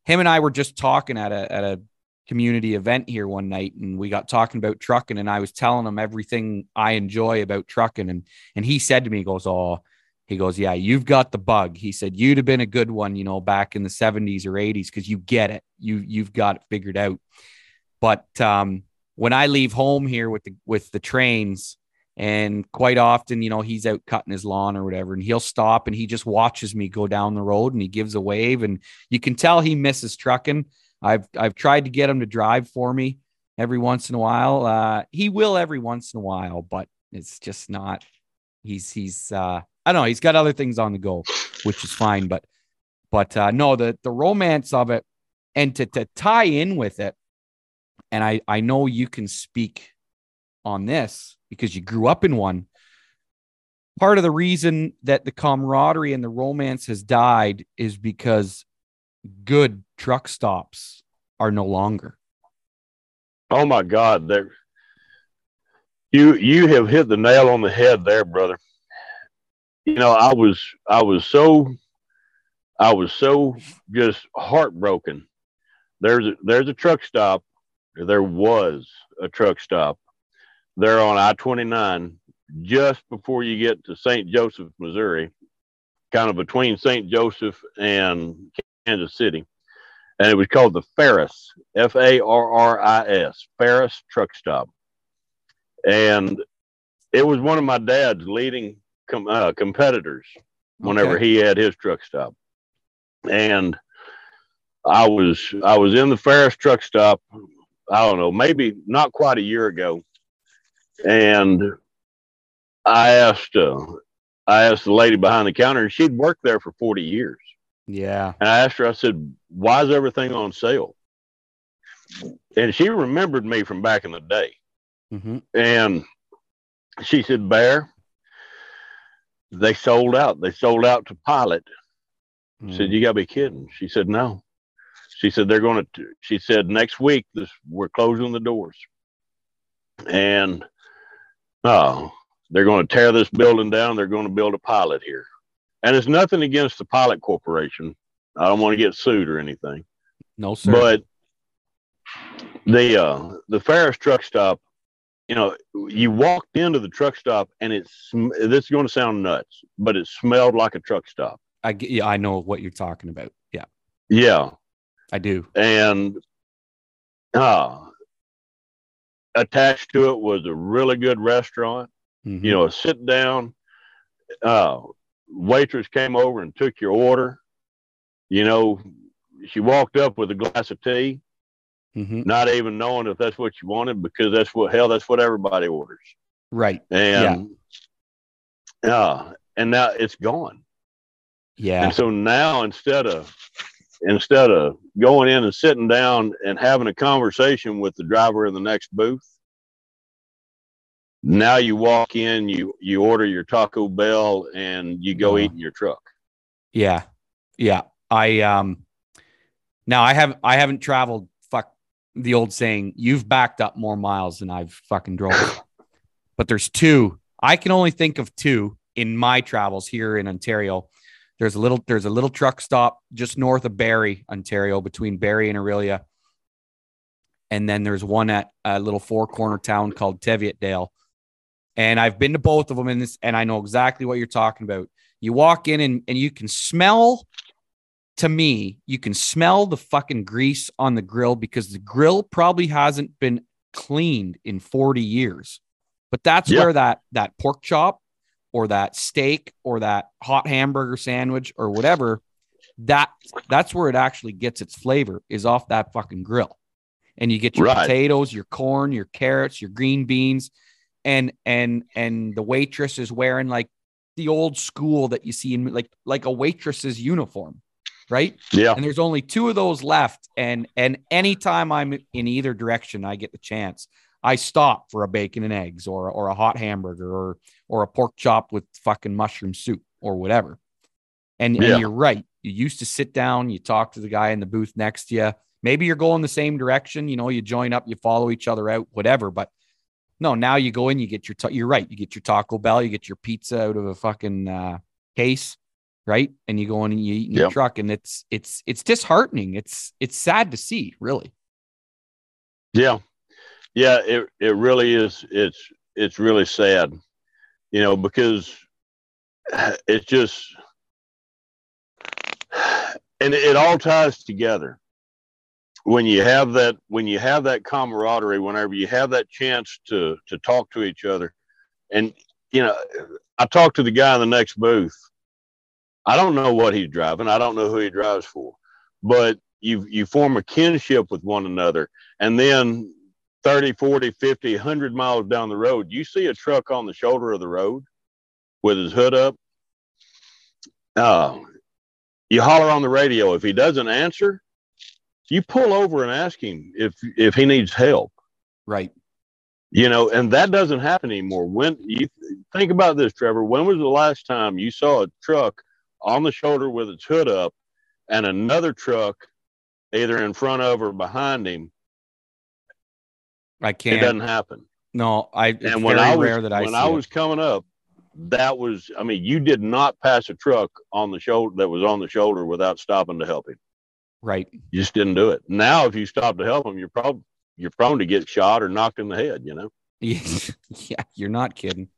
him and I were just talking at a at a community event here one night and we got talking about trucking and I was telling him everything I enjoy about trucking and and he said to me he goes oh he goes yeah you've got the bug. He said you'd have been a good one you know back in the 70s or 80s cuz you get it. You you've got it figured out. But um when I leave home here with the with the trains and quite often, you know, he's out cutting his lawn or whatever, and he'll stop and he just watches me go down the road and he gives a wave. And you can tell he misses trucking. I've I've tried to get him to drive for me every once in a while. Uh, he will every once in a while, but it's just not. He's he's uh, I don't know. He's got other things on the go, which is fine. But but uh, no, the the romance of it, and to to tie in with it, and I I know you can speak on this because you grew up in one. Part of the reason that the camaraderie and the romance has died is because good truck stops are no longer. Oh my God, there you you have hit the nail on the head there, brother. You know, I was I was so I was so just heartbroken. There's a, there's a truck stop. There was a truck stop there on I 29 just before you get to St. Joseph, Missouri, kind of between St. Joseph and Kansas City. And it was called the Farris, F A R R I S, Farris Truck Stop. And it was one of my dad's leading com- uh, competitors whenever okay. he had his truck stop. And I was I was in the Farris truck stop, I don't know, maybe not quite a year ago and I asked, uh, I asked the lady behind the counter, and she'd worked there for 40 years. Yeah. And I asked her, I said, why is everything on sale? And she remembered me from back in the day. Mm-hmm. And she said, Bear, they sold out. They sold out to Pilot. Mm. said, You got to be kidding. She said, No. She said, They're going to, she said, next week, this, we're closing the doors. And Oh, they're going to tear this building down. They're going to build a pilot here. And it's nothing against the pilot corporation. I don't want to get sued or anything. No, sir. But the uh, the Farris truck stop, you know, you walked into the truck stop and it's this is going to sound nuts, but it smelled like a truck stop. I yeah, I know what you're talking about. Yeah. Yeah. I do. And uh attached to it was a really good restaurant. Mm-hmm. You know, a sit down. Uh, waitress came over and took your order. You know, she walked up with a glass of tea, mm-hmm. not even knowing if that's what you wanted because that's what hell that's what everybody orders. Right. And yeah. uh, and now it's gone. Yeah. And so now instead of instead of going in and sitting down and having a conversation with the driver in the next booth now you walk in you you order your taco bell and you go uh, eat in your truck. Yeah. Yeah. I um now i have i haven't traveled fuck the old saying you've backed up more miles than i've fucking drove. But there's two i can only think of two in my travels here in ontario there's a little there's a little truck stop just north of Barrie, Ontario, between Barrie and Orillia. And then there's one at a little four corner town called Teviotdale. And I've been to both of them in this, and I know exactly what you're talking about. You walk in and, and you can smell to me, you can smell the fucking grease on the grill because the grill probably hasn't been cleaned in 40 years. But that's where that that pork chop or that steak or that hot hamburger sandwich or whatever, that that's where it actually gets its flavor is off that fucking grill. And you get your right. potatoes, your corn, your carrots, your green beans, and and and the waitress is wearing like the old school that you see in like like a waitress's uniform. right? Yeah. And there's only two of those left. And and anytime I'm in either direction, I get the chance. I stop for a bacon and eggs or or a hot hamburger or or a pork chop with fucking mushroom soup or whatever. And, Yeah. and you're right. You used to sit down, you talk to the guy in the booth next to you. Maybe you're going the same direction, you know, you join up, you follow each other out, whatever. But no, now you go in, you get your, ta- you're right. You get your Taco Bell, you get your pizza out of a fucking uh, case, right? And you go in and you eat in your truck, and it's it's it's disheartening. It's it's sad to see, really. Yeah. Yeah, it it really is it's it's really sad. You know, because it's just and it all ties together. When you have that when you have that camaraderie, whenever you have that chance to to talk to each other. And you know, I talked to the guy in the next booth. I don't know what he's driving. I don't know who he drives for. But you you form a kinship with one another and then 30 40 50 100 miles down the road you see a truck on the shoulder of the road with his hood up? Uh, you holler on the radio. If he doesn't answer you pull over and ask him if if he needs help. Right. you know and that doesn't happen anymore. When you think about this trevor when was the last time you saw a truck on the shoulder with its hood up and another truck either in front of or behind him I can't. It doesn't happen No, I. And when I was rare that I when I it. coming up, that was I mean, you did not pass a truck on the shoulder that was on the shoulder without stopping to help him. right. You just didn't do it. Now, if you stop to help him, you're probably you're prone to get shot or knocked in the head. You know. yeah, you're not kidding.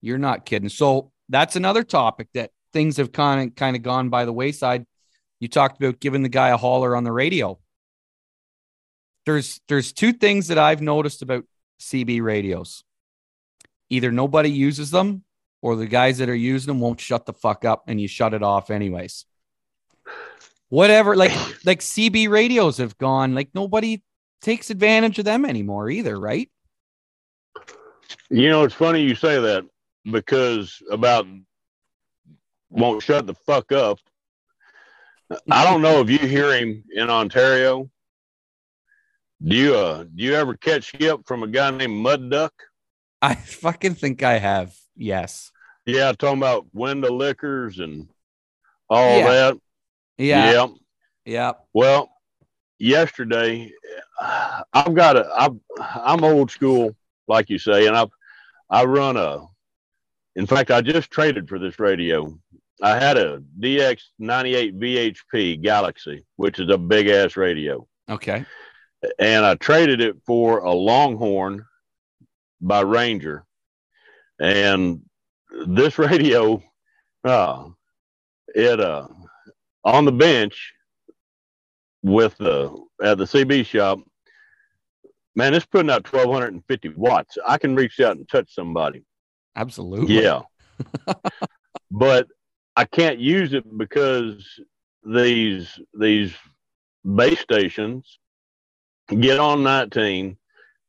You're not kidding. So that's another topic that things have kind of kind of gone by the wayside. You talked about giving the guy a holler on the radio. There's there's two things that I've noticed about CB radios. Either nobody uses them or the guys that are using them won't shut the fuck up and you shut it off anyways. Whatever, like like CB radios have gone, like nobody takes advantage of them anymore either, right? You know, it's funny you say that because about won't shut the fuck up. I don't know if you hear him in Ontario. Do you uh do you ever catch skip from a guy named Mud Duck? I fucking think I have. Yes. Yeah, talking about window liquors and all Yeah. that. Yeah. yeah. Yeah. Well, yesterday, I've got a. I'm I'm old school, like you say, and I've I run a. In fact, I just traded for this radio. I had a DX98 VHP Galaxy, which is a big ass radio, Okay. And I traded it for a Longhorn by Ranger, and this radio, uh, it uh on the bench with the at the CB shop. Man, it's putting out 1250 watts. I can reach out and touch somebody. Absolutely. Yeah. but I can't use it because these these base stations get on 19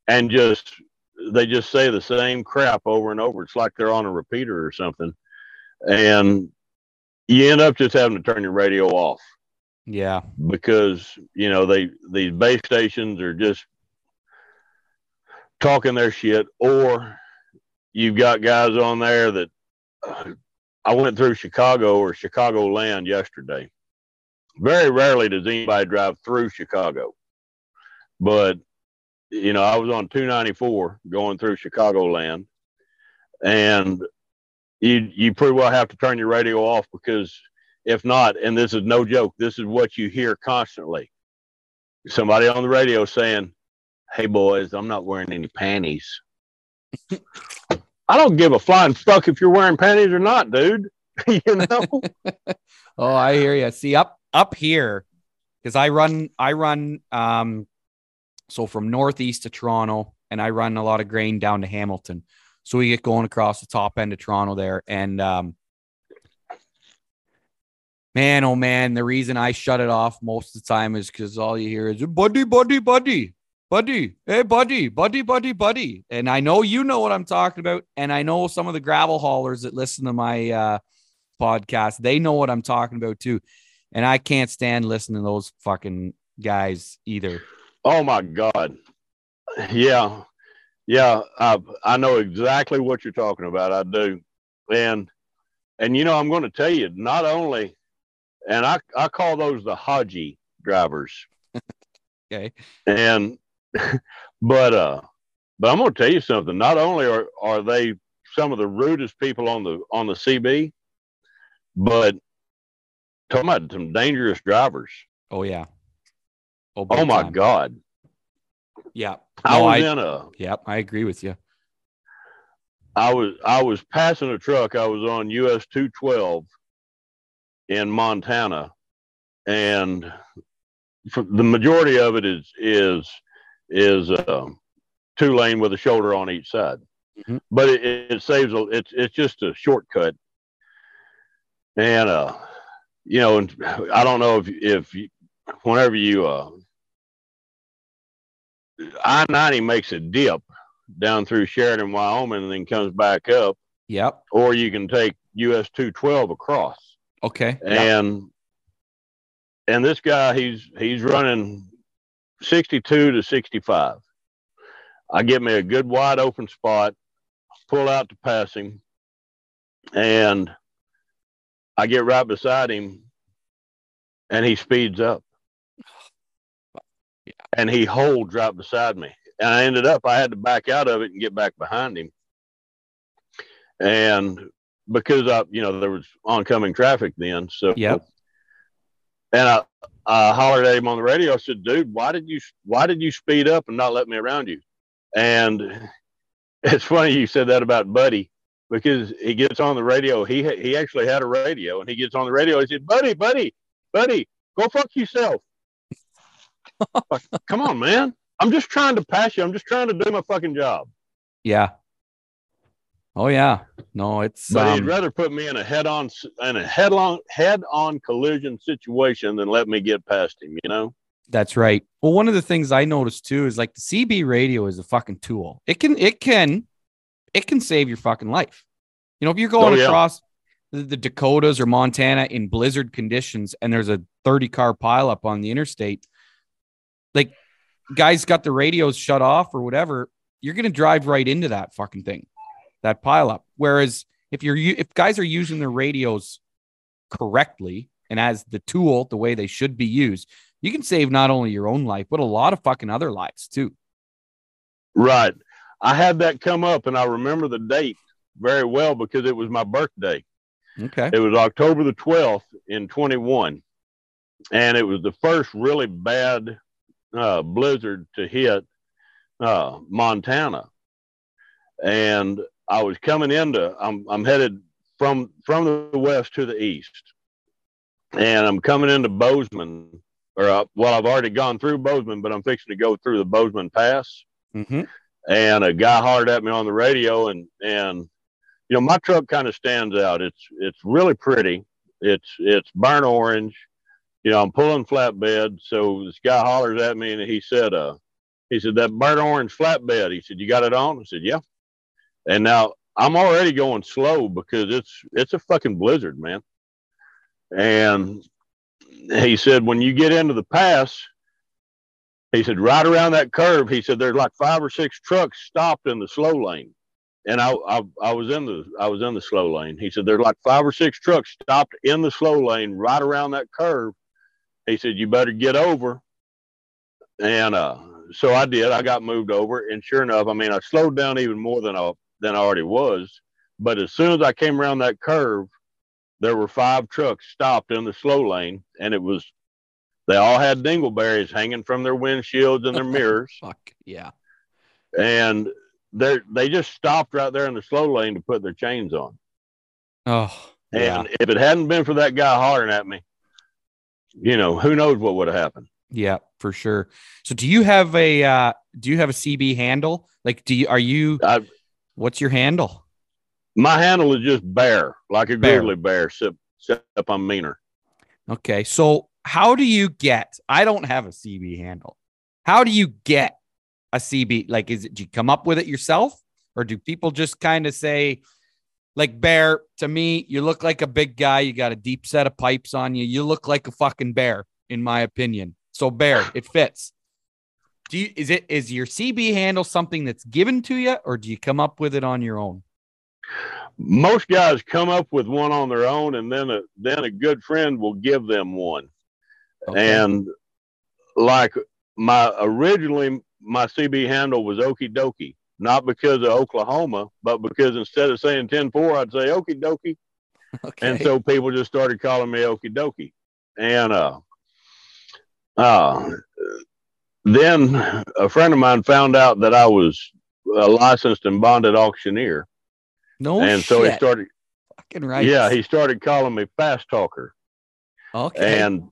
and just they just say the same crap over and over. It's like they're on a repeater or something. And you end up just having to turn your radio off Yeah. because you know they these base stations are just talking their shit or you've got guys on there that uh, I went through Chicago or Chicago land yesterday. Very rarely does anybody drive through Chicago. But you know, I was on 294 going through Chicago land and you you pretty well have to turn your radio off because if not, and this is no joke, this is what you hear constantly. Somebody on the radio saying, Hey boys, I'm not wearing any panties. I don't give a flying fuck if you're wearing panties or not, dude. you know? Oh, I hear you. See up up here because I run I run um so from northeast to Toronto and I run a lot of grain down to Hamilton. So we get going across the top end of Toronto there and um man oh man the reason I shut it off most of the time is cuz all you hear is buddy buddy buddy buddy hey buddy buddy buddy buddy and I know you know what I'm talking about and I know some of the gravel haulers that listen to my uh podcast they know what I'm talking about too and I can't stand listening to those fucking guys either. Oh my God. Yeah. Yeah. I, I know exactly what you're talking about. I do. And, and you know, I'm going to tell you, not only, and I, I call those the Haji drivers. Okay. And, but, uh, but I'm going to tell you something. Not only are, are they some of the rudest people on the, on the CB, but talking about some dangerous drivers. Oh yeah. Oh big my time. God. Yeah. I No, was I- in a, Yep. I agree with you. I was I was passing a truck. I was on US 212 in Montana, and for the majority of it is is is uh, two lane with a shoulder on each side. Mhm. But it, it saves a it's it's just a shortcut. And uh, you know, and I don't know if if you, whenever you uh, I ninety makes a dip down through Sheridan, Wyoming, and then comes back up, Yep. or you can take US two twelve across. Okay. And and this guy, he's he's running sixty two to sixty five. I get me a good wide open spot, pull out to pass him, and I get right beside him, and he speeds up. And he holds right beside me. And I ended up, I had to back out of it and get back behind him. And because I, you know, there was oncoming traffic then. So, yeah. and I, I hollered at him on the radio. I said, dude, why did you, why did you speed up and not let me around you? And it's funny you said that about Buddy because he gets on the radio. He, he actually had a radio and he gets on the radio. He said, buddy, buddy, buddy, go fuck yourself. Like, Come on, man. I'm just trying to pass you. I'm just trying to do my fucking job. Yeah. Oh yeah. No, it's But he'd um, rather put me in a head-on in a head-on head-on collision situation than let me get past him. You know? That's right. Well, one of the things I noticed too is like the CB radio is a fucking tool. It can, it can, it can save your fucking life. You know, if you're going Oh, yeah. across the, the Dakotas or Montana in blizzard conditions and there's a 30 car pileup on the interstate, like guys got the radios shut off or whatever, you're going to drive right into that fucking thing, that pileup. Whereas if you're, if guys are using their radios correctly and as the tool, the way they should be used, you can save not only your own life, but a lot of fucking other lives too. Right. I had that come up, and I remember the date very well because it was my birthday. Okay. It was October the 12th in 21. And it was the first really bad uh, blizzard to hit uh, Montana. And I was coming into, I'm, I'm headed from, from the west to the east. And I'm coming into Bozeman, or uh, well, I've already gone through Bozeman, but I'm fixing to go through the Bozeman Pass Mm-hmm. and a guy hollered at me on the radio and and you know my truck kind of stands out it's it's really pretty it's it's burnt orange you know i'm pulling flatbed so this guy hollers at me and he said uh he said that burnt orange flatbed he said you got it on i said yeah and now i'm already going slow because it's it's a fucking blizzard man and he said when you get into the pass he said, right around that curve, he said, there's like five or six trucks stopped in the slow lane. And I, I, I was in the, I was in the slow lane. He said, there's like five or six trucks stopped in the slow lane right around that curve. He said, you better get over. And, uh, so I did, I got moved over and sure enough, I mean, I slowed down even more than I, than I already was. But as soon as I came around that curve, there were five trucks stopped in the slow lane and it was they all had dingleberries hanging from their windshields and their mirrors, Fuck yeah. and they they just stopped right there in the slow lane to put their chains on. Oh yeah. And if it hadn't been for that guy hollering at me, you know, who knows what would have happened. Yeah, for sure. So do you have a uh do you have a CB handle? Like do you are you I, what's your handle? my handle is just bear, like a Bear. grizzly bear, except, except I'm meaner. Okay. So how do you get I don't have a CB handle. How do you get a CB? Like is it do you come up with it yourself? Or do people just kind of say, Like bear, to me, you look like a big guy. You got a deep set of pipes on you. You look like a fucking bear, in my opinion. So bear, it fits. Do you is it is your CB handle something that's given to you, or do you come up with it on your own? Most guys come up with one on their own, and then a then a good friend will give them one. Okay. And like my originally my CB handle was Okie Dokie, not because of Oklahoma, but because instead of saying 10-4, I'd say Okie Dokie. okay. And so people just started calling me Okie Dokie. And uh uh then a friend of mine found out that I was a licensed and bonded auctioneer. no and shit. so he started fucking right. yeah, he started calling me fast talker. okay. and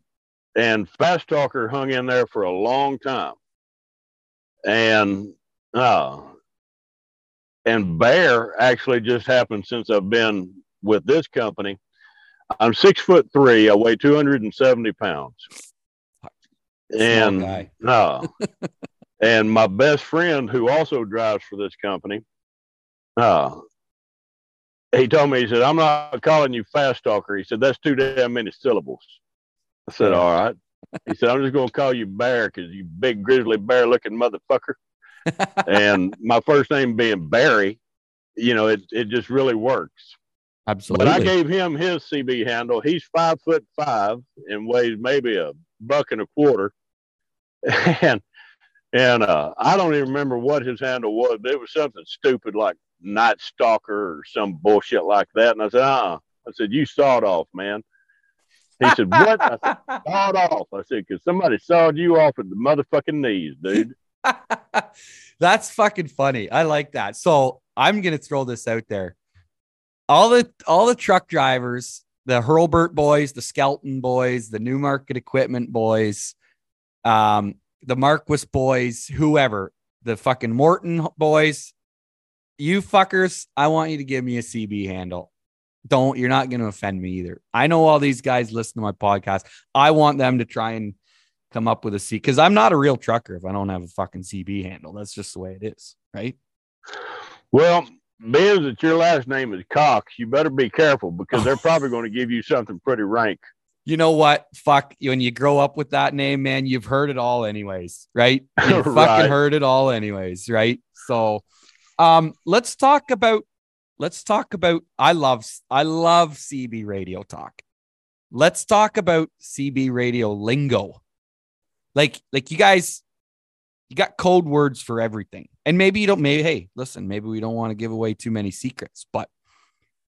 and fast talker hung in there for a long time and uh and bear actually just happened since i've been with this company. I'm six foot three. I weigh 270 pounds. And guy. uh, and my best friend who also drives for this company uh he told me he said i'm not calling you fast talker. He said that's too damn many syllables. I said, all right. He said, I'm just going to call you Bear because you big grizzly bear looking motherfucker. And my first name being Barry, you know, it, it just really works. Absolutely. But I gave him his CB handle. He's five foot five and weighs maybe a buck and a quarter. And and uh, I don't even remember what his handle was, but it was something stupid like Night Stalker or some bullshit like that. And I said, uh uh I said, You sawed off, man. He said, What? I said, Sawed off. I said, Because somebody sawed you off at the motherfucking knees, dude. That's fucking funny. I like that. So I'm gonna throw this out there. All the all the truck drivers, the Hurlburt boys, the Skelton boys, the Newmarket Equipment boys, um, the Marquis boys, whoever, the fucking Morton boys, you fuckers, I want you to give me a CB handle. Don't you're not gonna offend me either. I know all these guys listen to my podcast. I want them to try and come up with a C because I'm not a real trucker if I don't have a fucking CB handle. That's just the way it is, right? Well, being that your last name is Cox, you better be careful because they're probably going to give you something pretty rank. You know what? Fuck when you grow up with that name, man, you've heard it all anyways, right? You Right. fucking heard it all anyways, right? So um let's talk about let's talk about I love I love CB radio talk. Let's talk about CB radio lingo. Like like you guys you got code words for everything. And maybe you don't maybe hey, listen, maybe we don't want to give away too many secrets, but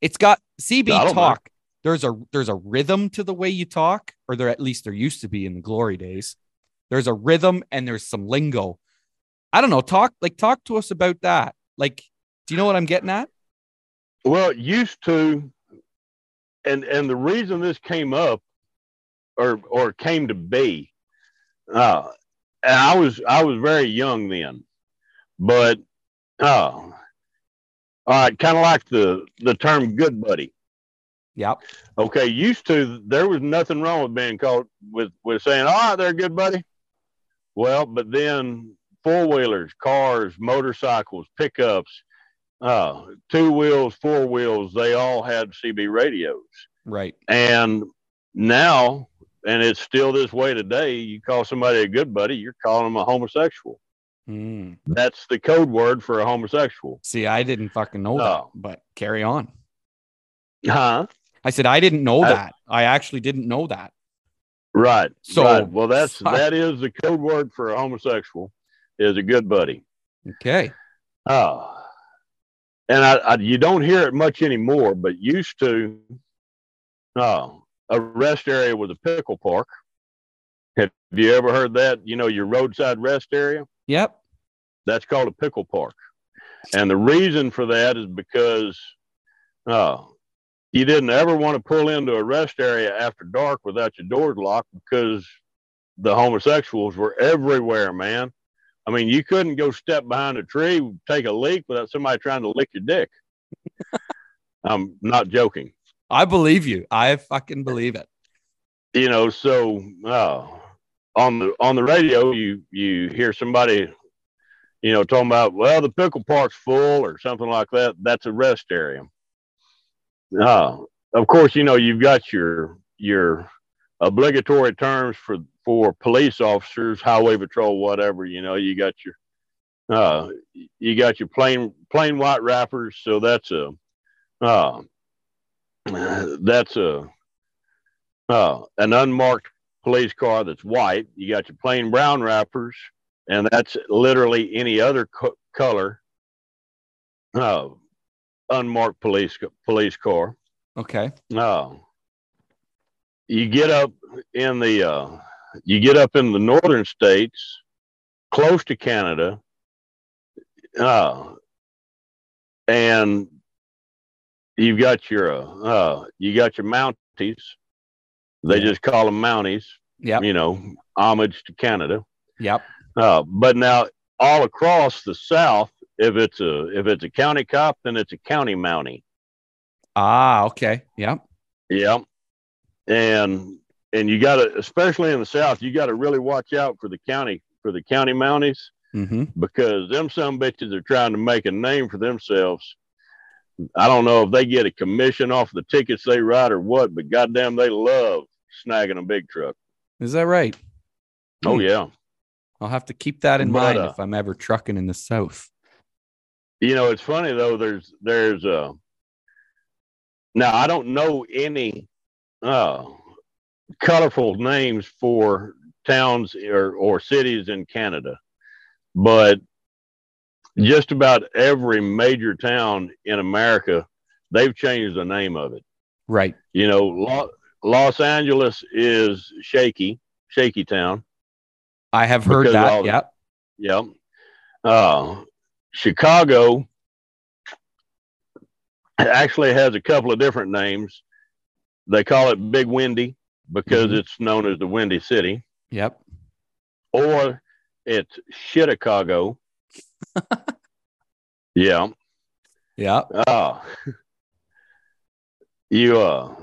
it's got CB I don't know. talk. There's a there's a rhythm to the way you talk, or there at least there used to be in the glory days. There's a rhythm and there's some lingo. I don't know. Talk like talk to us about that. Like, do you know what I'm getting at? Well, used to, and and the reason this came up, or or came to be, uh, and I was I was very young then, but uh, all right, kind of like the the term "good buddy." Yep. Okay, used to there was nothing wrong with being called with with saying, "All right, there, good buddy." Well, but then four wheelers, cars, motorcycles, pickups, uh, two wheels, four wheels, they all had CB radios. Right. And now, and it's still this way today, you call somebody a good buddy, you're calling them a homosexual. Hmm. That's the code word for a homosexual. See, I didn't fucking know that, but carry on. Huh? I said I didn't know I- that. I actually didn't know that. Right. So- right. well, that's that is the code word for a homosexual is a good buddy. Okay. Oh, and I, I you don't hear it much anymore, but used to. Oh, a rest area was a pickle park. Have you ever heard that? You know, your roadside rest area. Yep. That's called a pickle park, and the reason for that is because, oh, you didn't ever want to pull into a rest area after dark without your doors locked because the homosexuals were everywhere, man. I mean, you couldn't go step behind a tree, take a leak without somebody trying to lick your dick. I'm not joking. I believe you. I fucking believe it. You know, so uh, on the on the radio, you you hear somebody, you know, talking about well, the pickle park's full or something like that. That's a rest area. uh, of course, you know you've got your your obligatory terms for for police officers, highway patrol, whatever. You know, you got your uh, you got your plain plain white wrappers, so that's a uh, that's a uh, an unmarked police car that's white. You got your plain brown wrappers, and that's literally any other co- color uh, unmarked police police car. Okay. Uh, you get up in the uh, you get up in the northern states, close to Canada, uh, and you've got your uh, uh you got your Mounties. They Yeah. just call them Mounties. Yep. You know, homage to Canada. Yep. Uh, but now all across the South, if it's a if it's a county cop, then it's a county Mountie. Ah, okay. Yep. Yeah. And and you got to especially in the South, you got to really watch out for the county for the county Mounties Mm-hmm. because them some bitches are trying to make a name for themselves. I don't know if they get a commission off the tickets they ride or what, but goddamn, they love snagging a big truck. Is that right? Oh Hmm. yeah. I'll have to keep that in But, mind uh, if I'm ever trucking in the South. You know, it's funny though. There's there's uh now I don't know any uh colorful names for towns or or cities in Canada, but just about every major town in America they've changed the name of it. Right. You know, Lo- Los Angeles is shaky, shaky town. I have heard that. the- Yep. Yep. Uh, Chicago actually has a couple of different names. They call it Big Windy because Mhm. it's known as the Windy City, Yep. or it's Chicago. yeah. Yeah. Uh, you uh,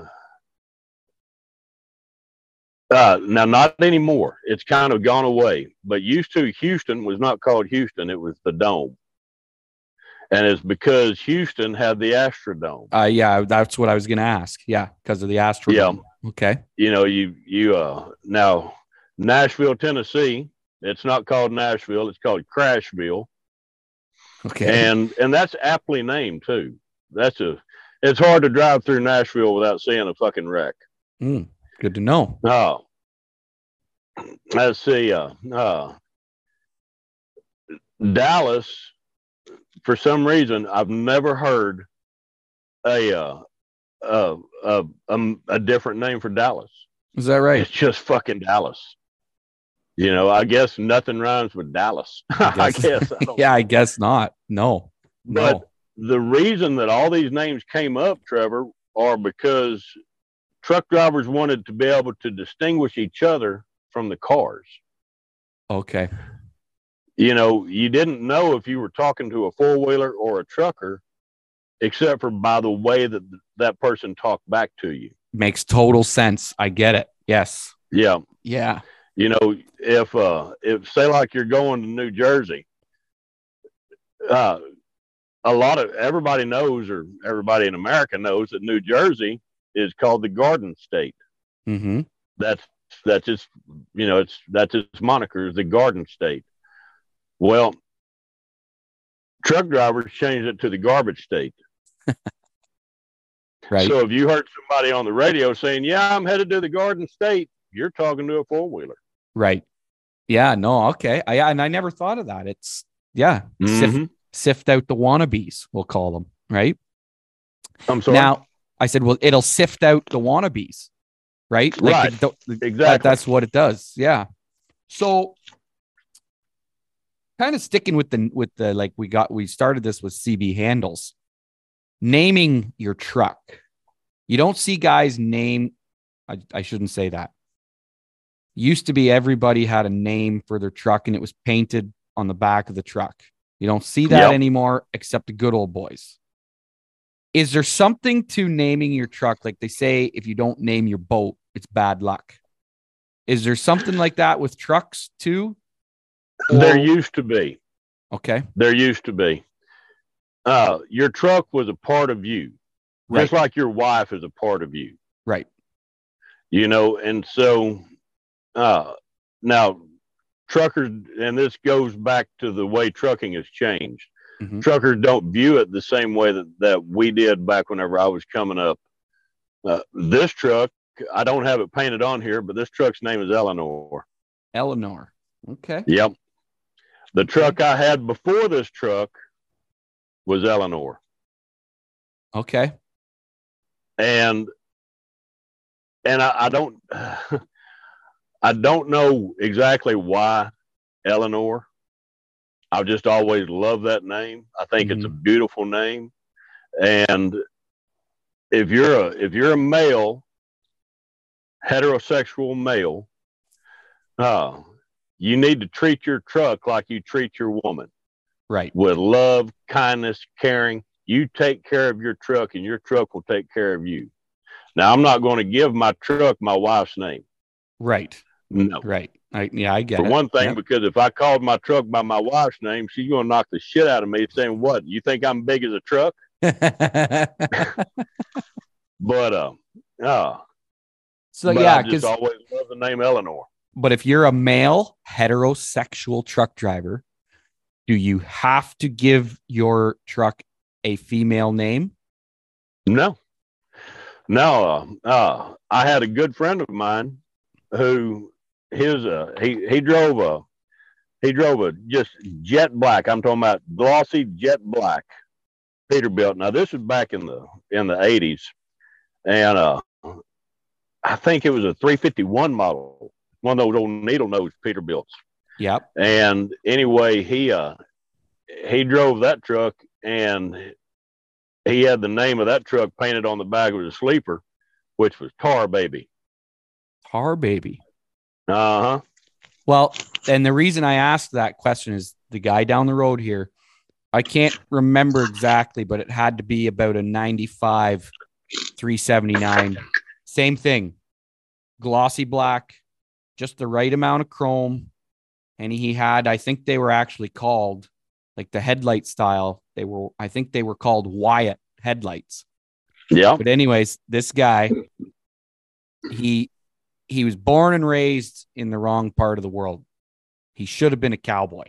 uh now not anymore. It's kind of gone away. But used to Houston was not called Houston, it was the Dome. And it's because Houston had the Astrodome. Uh, yeah, that's what I was going to ask. Yeah, because of the Astro. Yeah. Okay. You know, you you uh now Nashville, Tennessee, it's not called Nashville, it's called Crashville. Okay. and and that's aptly named too. That's a it's hard to drive through Nashville without seeing a fucking wreck. Mm, good to know. Oh, let's see. Uh, uh, Dallas, for some reason, I've never heard a uh, uh, uh, um, a different name for Dallas. Is that right? It's just fucking Dallas. You know, I guess nothing rhymes with Dallas. I guess. I don't yeah, I guess not. No. But No. the reason that all these names came up, Trevor, are because truck drivers wanted to be able to distinguish each other from the cars. Okay. You know, you didn't know if you were talking to a four wheeler or a trucker, except for by the way that that person talked back to you. Makes total sense. I get it. Yes. Yeah. Yeah. You know, if uh if say like you're going to New Jersey, uh a lot of everybody knows or everybody in America knows that New Jersey is called the Garden State. Mm-hmm. That's that's its you know, it's that's its moniker is the Garden State. Well, truck drivers changed it to the garbage state. Right. So if you heard somebody on the radio saying, Yeah, I'm headed to the Garden State, you're talking to a four wheeler. Right. Yeah. No. Okay. I, and I never thought of that. It's, yeah. Sift, Mhm. sift out the wannabes, we'll call them. Right. I'm sorry. Now, I said, well, it'll sift out the wannabes. Right. Right. the- the- that, exactly. that's what it does. Yeah. So kind of sticking with the with the like we got we started this with CB handles. Naming your truck. You don't see guys name I, I shouldn't say that. Used to be everybody had a name for their truck and it was painted on the back of the truck. You don't see that Yep. anymore except the good old boys. Is there something to naming your truck? Like they say, if you don't name your boat, it's bad luck. Is there something like that with trucks too? there Or- used to be. okay. There used to be. Uh, your truck was a part of you. Right. just like your wife is a part of you. Right. You know, and so uh, now truckers, and this goes back to the way trucking has changed. Mhm. Truckers don't view it the same way that, that we did back whenever I was coming up. Uh, this truck, I don't have it painted on here, but this truck's name is Eleanor. Eleanor. Okay. Yep. The truck I had before this truck was Eleanor. Okay. and and I, I don't I don't know exactly why Eleanor. I've just always loved that name. I think it's a beautiful name, and if you're a if you're a male, heterosexual male, uh, you need to treat your truck like you treat your woman Right. with love, kindness, caring. You take care of your truck, and your truck will take care of you. Now, I'm not going to give my truck my wife's name. Right. No. Right. I, yeah, I get For it. one thing, Yep. because if I called my truck by my wife's name, she's going to knock the shit out of me saying, What? You think I'm big as a truck? But, uh, uh, so but yeah, I just because always love the name Eleanor. but if you're a male heterosexual truck driver, do you have to give your truck a female name? No, no. Uh, uh, I had a good friend of mine who his uh, he he drove a he drove a just jet black. I'm talking about glossy jet black Peterbilt. Now this was back in the in the 80s, and uh, I think it was a 351 model, one of those old needle nose Peterbilts. Yep. And anyway, he uh he drove that truck and he had the name of that truck painted on the back of his sleeper, which was Tar Baby. Tar baby. Uh huh. Well, and the reason I asked that question is the guy down the road here. I can't remember exactly, but it had to be about a 95 379. Same thing. Glossy black, just the right amount of chrome. And he had, I think they were actually called like the headlight style. They were, I think they were called Wyatt headlights. Yeah. But anyways, this guy, he he was born and raised in the wrong part of the world. He should have been a cowboy.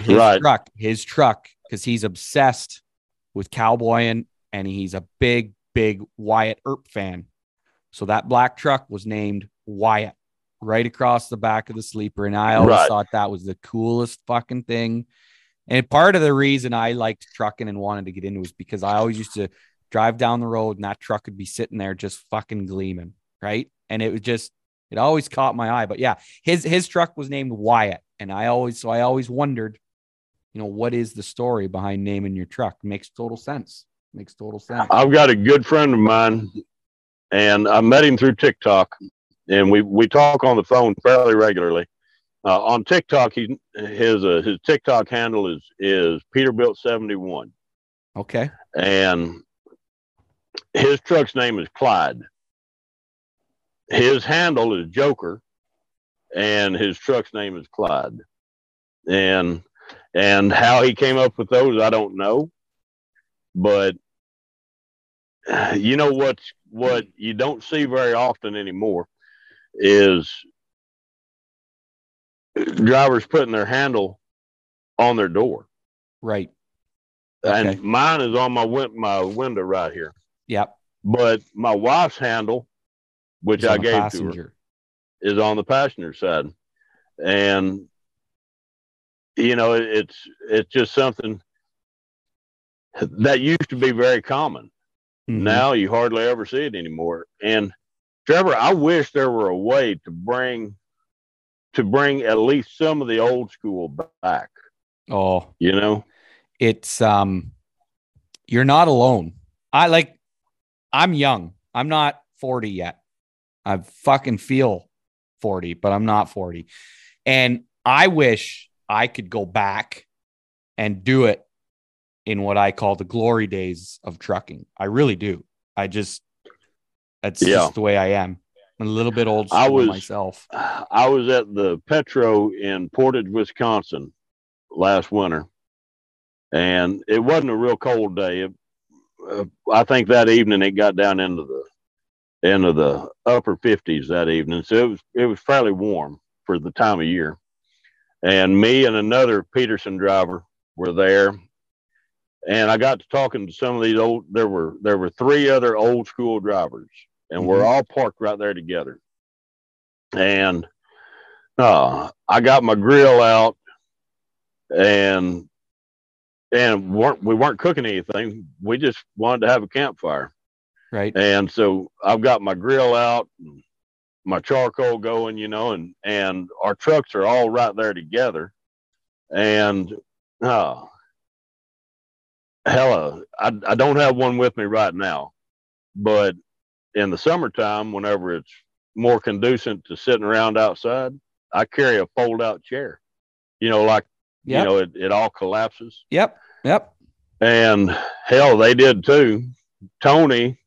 His Right. truck, his truck, because he's obsessed with cowboying and he's a big, big Wyatt Earp fan. So that black truck was named Wyatt right across the back of the sleeper. And I always Right. thought that was the coolest fucking thing. And part of the reason I liked trucking and wanted to get into it was because I always used to drive down the road and that truck would be sitting there just fucking gleaming, right? And it was just it always caught my eye. But yeah, his his truck was named Wyatt, and I always so I always wondered, you know, what is the story behind naming your truck? Makes total sense. Makes total sense. I've got a good friend of mine, and I met him through TikTok, and we we talk on the phone fairly regularly. Uh, on TikTok, he his uh, his TikTok handle is is Peterbilt seventy one, Okay. and his truck's name is Clyde. His handle is Joker, and his truck's name is Clyde. And and how he came up with those, I don't know. But you know what's what you don't see very often anymore is drivers putting their handle on their door. Right. Okay. And mine is on my win- my window right here. Yep. But my wife's handle, which I gave to her, is on the passenger side, and you know it, it's it's just something that used to be very common. Mhm. Now you hardly ever see it anymore. And Trevor, I wish there were a way to bring to bring at least some of the old school back. Oh, You know, it's um you're not alone. I like I'm young. I'm not 40 yet. I fucking feel 40, but I'm not 40. And I wish I could go back and do it in what I call the glory days of trucking. I really do. I just that's Yeah. just the way I am. I'm a little bit old school I was- myself. I was at the Petro in Portage, Wisconsin last winter, and it wasn't a real cold day. It, uh, I think that evening it got down into the into the upper 50s that evening, so it was it was fairly warm for the time of year. And me and another Peterson driver were there, and I got to talking to some of these old. There were there were three other old school drivers, and we're Mhm. all parked right there together. And uh, I got my grill out, and and weren't we weren't cooking anything. We just wanted to have a campfire, Right. and so I've got my grill out, and my charcoal going, you know, and and our trucks are all right there together, and uh, hella, I I don't have one with me right now, but in the summertime, whenever it's more conducive to sitting around outside, I carry a fold out chair, you know, like Yep. you know, it, it all collapses. Yep. Yep. And hell, they did too. Tony,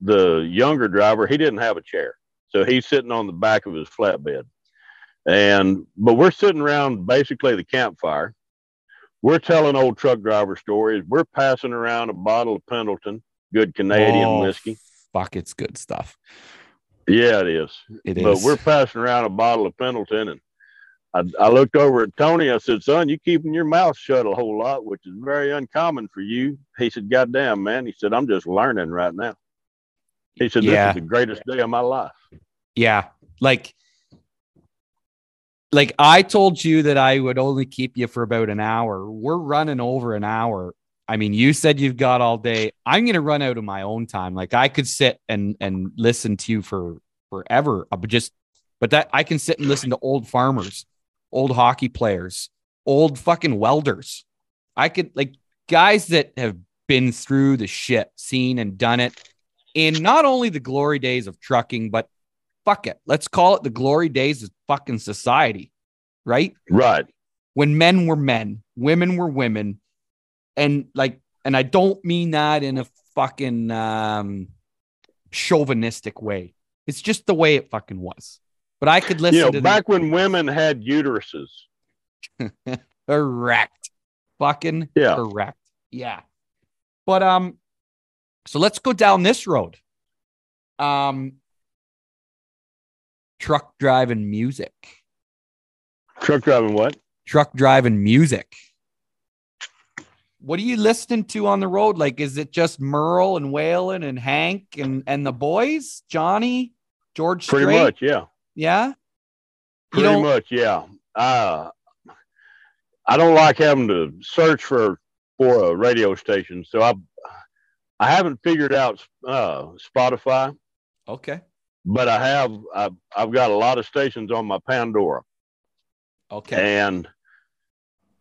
the younger driver, he didn't have a chair. So he's sitting on the back of his flatbed. And, but we're sitting around basically the campfire. We're telling old truck driver stories. We're passing around a bottle of Pendleton, good Canadian Oh, whiskey. Fuck, it's good stuff. Yeah, it is. It is. but we're passing around a bottle of Pendleton and I, I looked over at Tony. I said, son, you keeping your mouth shut a whole lot, which is very uncommon for you. He said, God damn, man. He said, I'm just learning right now. He said, this Yeah. is the greatest day of my life. Yeah. Like like I told you that I would only keep you for about an hour. We're running over an hour. I mean, you said you've got all day. I'm going to run out of my own time. Like I could sit and and listen to you for forever. uh, But just but that I can sit and listen to old farmers, old hockey players, old fucking welders. I could like guys that have been through the shit, seen and done it in not only the glory days of trucking, but fuck it. Let's call it the glory days of fucking society, right? Right. When men were men, women were women. And like, and I don't mean that in a fucking um, chauvinistic way. It's just the way it fucking was. But I could listen You know, to back when women had uteruses. correct. Fucking Yeah. correct. Yeah. But um, so let's go down this road. Um, truck driving music. Truck driving what? Truck driving music. What are you listening to on the road? Like, is it just Merle and Waylon and Hank and and the boys, Johnny, George Pretty Strait? much, yeah. Yeah. Pretty much, yeah. Uh, I don't like having to search for for a radio station, so I I haven't figured out uh, Spotify, Okay. but I have I've, I've got a lot of stations on my Pandora, Okay. and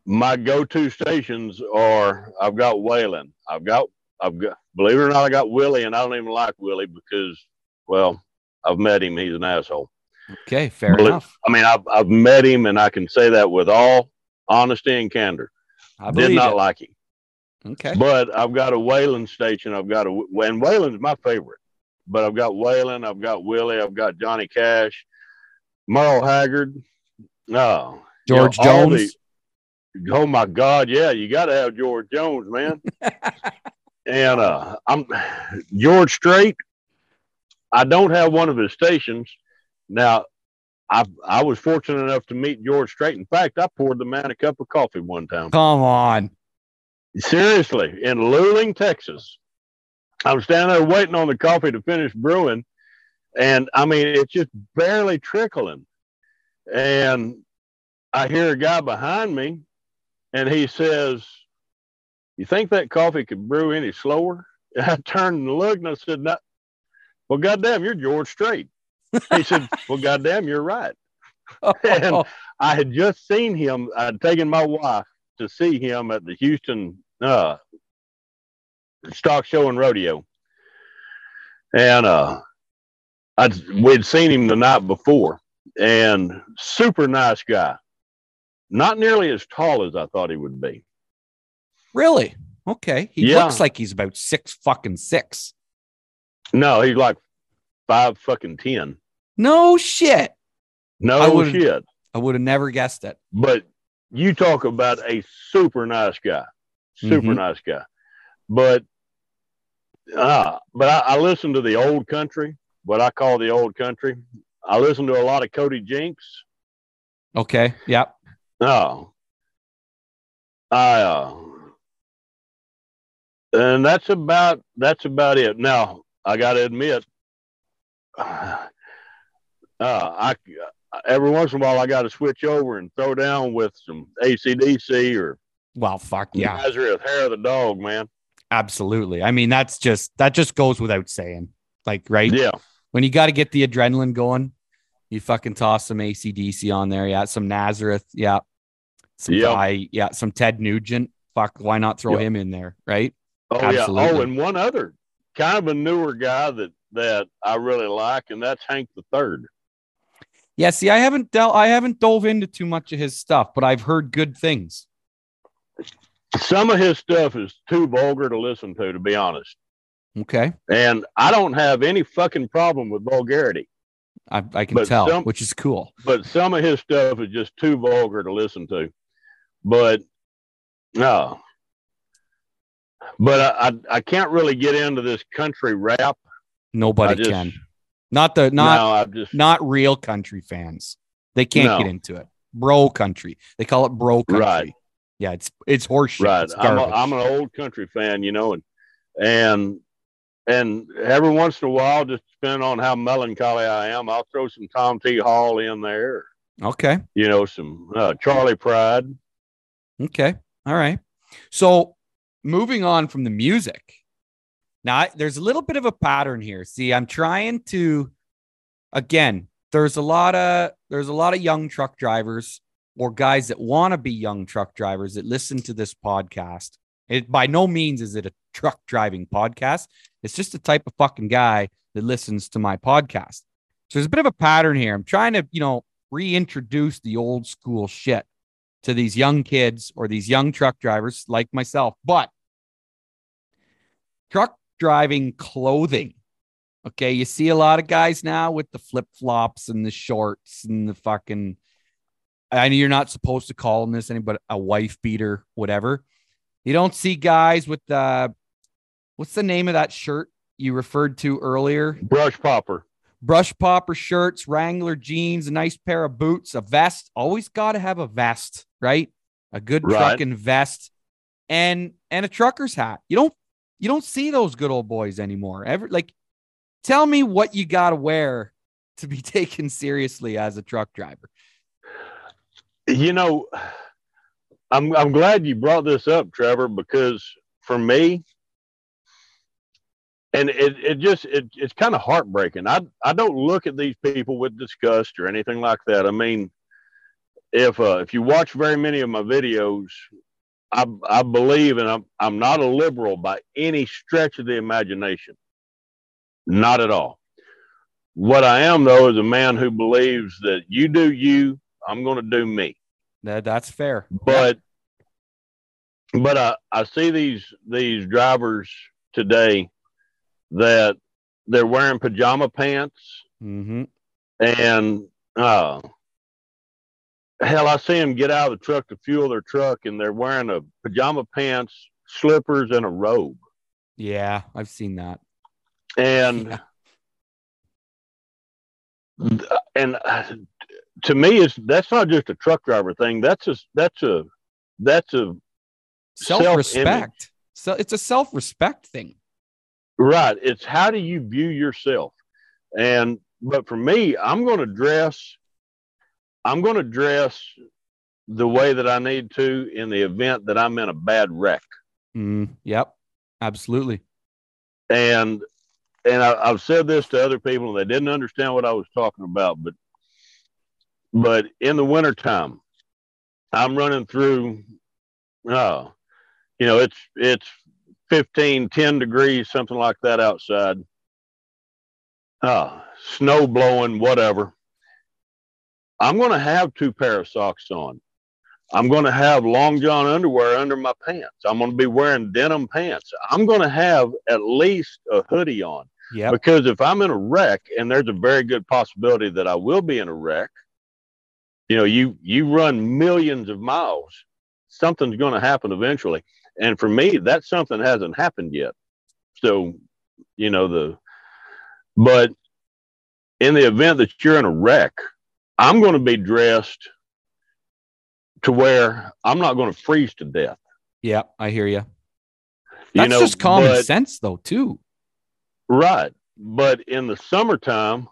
my go-to stations are I've got Waylon, I've got I've got believe it or not I got Willie, and I don't even like Willie because well I've met him, he's an asshole. Okay. Fair Believe- enough. I mean I've I've met him, and I can say that with all honesty and candor. I Did not it. like him. Okay. But I've got a Waylon station. I've got a and Waylon's my favorite. But I've got Waylon. I've got Willie. I've got Johnny Cash, Merle Haggard. No, George you know, Jones. the- oh my God, yeah, you got to have George Jones, man. and uh, I'm George Strait. I don't have one of his stations now. I I was fortunate enough to meet George Strait. In fact, I poured the man a cup of coffee one time. Come on. Seriously, in Luling, Texas. I'm standing there waiting on the coffee to finish brewing. And I mean, it's just barely trickling. And I hear a guy behind me and he says, You think that coffee could brew any slower? And I turned and looked and I said, No. Well, goddamn, you're George Strait. He said, Well, goddamn, you're right. Oh. And- I had just seen him. I'd taken my wife to see him at the Houston uh, stock show and rodeo, and uh, I'd we'd seen him the night before, and super nice guy. Not nearly as tall as I thought he would be. really? Okay. He Yeah. looks like he's about six fucking six. No, he's like five fucking ten. No shit. No would've- shit. I would have never guessed it. But you talk about a super nice guy, super Mhm. nice guy. But Uh, but I, I listen to the old country, what I call the old country. I listen to a lot of Cody Jinks. Okay. Yep. No. I uh and that's about that's about it. Now I got to admit, uh, I every once in a while I got to switch over and throw down with some ACDC or well, fuck yeah, Nazareth Hair of the Dog, man. Absolutely. I mean, that's just that just goes without saying. Like, right? Yeah. When you got to get the adrenaline going, you fucking toss some ACDC on there. Yeah. Some Nazareth. Yeah. Some Yep. guy. Yeah. Some Ted Nugent. Fuck. Why not throw Yep. him in there? Right. Oh yeah. Oh, and one other kind of a newer guy that that I really like, and that's Hank the Third. Yeah. See, I haven't dealt, I haven't dove into too much of his stuff, but I've heard good things. Some of his stuff is too vulgar to listen to, to be honest. Okay. And I don't have any fucking problem with vulgarity, I, I can But tell, some- which is cool. but some of his stuff is just too vulgar to listen to. But no. But I, I, I can't really get into this country rap. Nobody just, can. Not the, not, no, just not real country fans. They can't No. get into it. Bro country. They call it bro country. Right. Yeah, it's it's horseshit. right. It's I'm, a. I'm an old country fan, you know, and and and every once in a while, just depending on how melancholy I am, I'll throw some Tom T. Hall in there. okay. You know, some uh, Charley Pride. Okay. All right. So moving on from the music. Now I, there's a little bit of a pattern here. See, I'm trying to again, there's a lot of there's a lot of young truck drivers or guys that want to be young truck drivers that listen to this podcast. It by no means is it a truck driving podcast. It's just the type of fucking guy that listens to my podcast. So there's a bit of a pattern here. I'm trying to, you know, reintroduce the old school shit to these young kids or these young truck drivers like myself. But truck driving clothing. Okay. You see a lot of guys now with the flip flops and the shorts and the fucking. I know you're not supposed to call them this, but a wife beater, whatever. You don't see guys with the. What's the name of that shirt you referred to earlier? Brush Popper. brush popper shirts, Wrangler jeans, a nice pair of boots, a vest. Always got to have a vest, right? A good Right. trucking vest, and and a trucker's hat. You don't you don't see those good old boys anymore. Ever like, tell me what you got to wear to be taken seriously as a truck driver. You know, I'm I'm glad you brought this up, Trevor, because for me, and it, it just it, it's kind of heartbreaking. I I don't look at these people with disgust or anything like that. I mean, if uh, if you watch very many of my videos, I I believe, and I'm I'm not a liberal by any stretch of the imagination, not at all. What I am though is a man who believes that you do you, I'm going to do me. That, that's fair. but but I, I see these these drivers today that they're wearing pajama pants. Hmm and uh hell I see them get out of the truck to fuel their truck and they're wearing a pajama pants slippers and a robe. Yeah, I've seen that. and and uh, to me it's that's not just a truck driver thing that's a that's a that's a Self respect. So it's a self respect thing. Right. It's how do you view yourself? And but for me, I'm going to dress I'm going to dress the way that I need to in the event that I'm in a bad wreck. Mm, yep, absolutely. And and I, I've said this to other people and they didn't understand what I was talking about, but but in the wintertime, I'm running through uh you know, it's it's 15, 10 degrees, something like that outside. Uh, snow blowing, whatever. I'm going to have two pair of socks on. I'm going to have long john underwear under my pants. I'm going to be wearing denim pants. I'm going to have at least a hoodie on Yep. because if I'm in a wreck, and there's a very good possibility that I will be in a wreck, you know, you you run millions of miles, something's going to happen eventually. And for me, that something hasn't happened yet. So you know, the, but in the event that you're in a wreck, I'm going to be dressed to where I'm not going to freeze to death. Yeah, I hear you. You That's know, just common but- sense, though, too. Right. But in the summertime,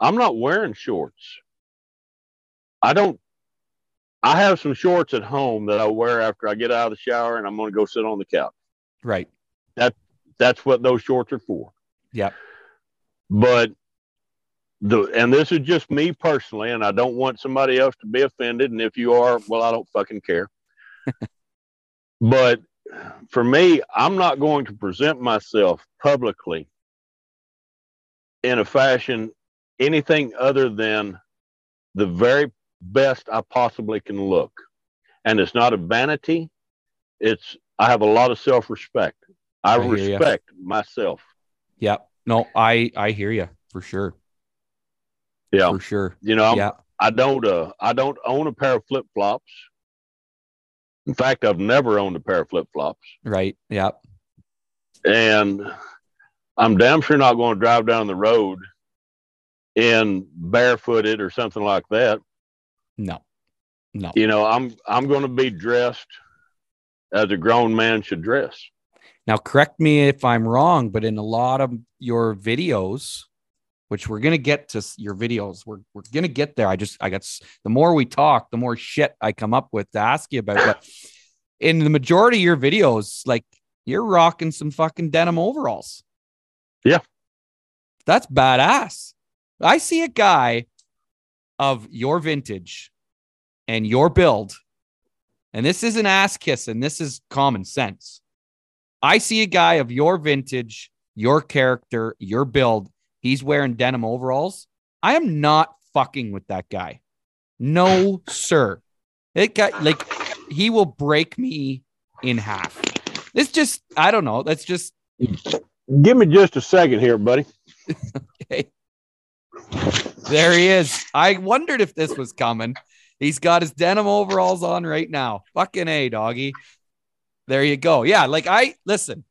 I'm not wearing shorts. I don't, I have some shorts at home that I wear after I get out of the shower and I'm going to go sit on the couch. Right. That That's what those shorts are for. Yep. But the, and this is just me personally, and I don't want somebody else to be offended. And if you are, well, I don't fucking care. but for me, I'm not going to present myself publicly in a fashion anything other than the very best I possibly can look. And it's not a vanity. It's I have a lot of self-respect. I, I ya. respect myself. Yep. No, I I hear you for sure. Yeah. For sure. You know, yeah. I don't uh I don't own a pair of flip-flops. In fact, I've never owned a pair of flip-flops. Right. Yep. and I'm damn sure not going to drive down the road in barefooted or something like that. No. No. You know, I'm I'm going to be dressed as a grown man should dress. Now, correct me if I'm wrong, but in a lot of your videos, which we're gonna get to your videos, we're we're gonna get there. I just I got the more we talk, the more shit I come up with to ask you about. But in the majority of your videos, like you're rocking some fucking denim overalls. Yeah. that's badass. I see a guy of your vintage and your build, and this isn't ass kissing. This is common sense. I see a guy of your vintage, your character, your build. He's wearing denim overalls. I am not fucking with that guy. No, sir. It got like he will break me in half. It's just, I don't know. That's just Give me just a second here, buddy. okay. There he is. I wondered if this was coming. He's got his denim overalls on right now. Fucking A, doggy. There you go. Yeah, like I listen.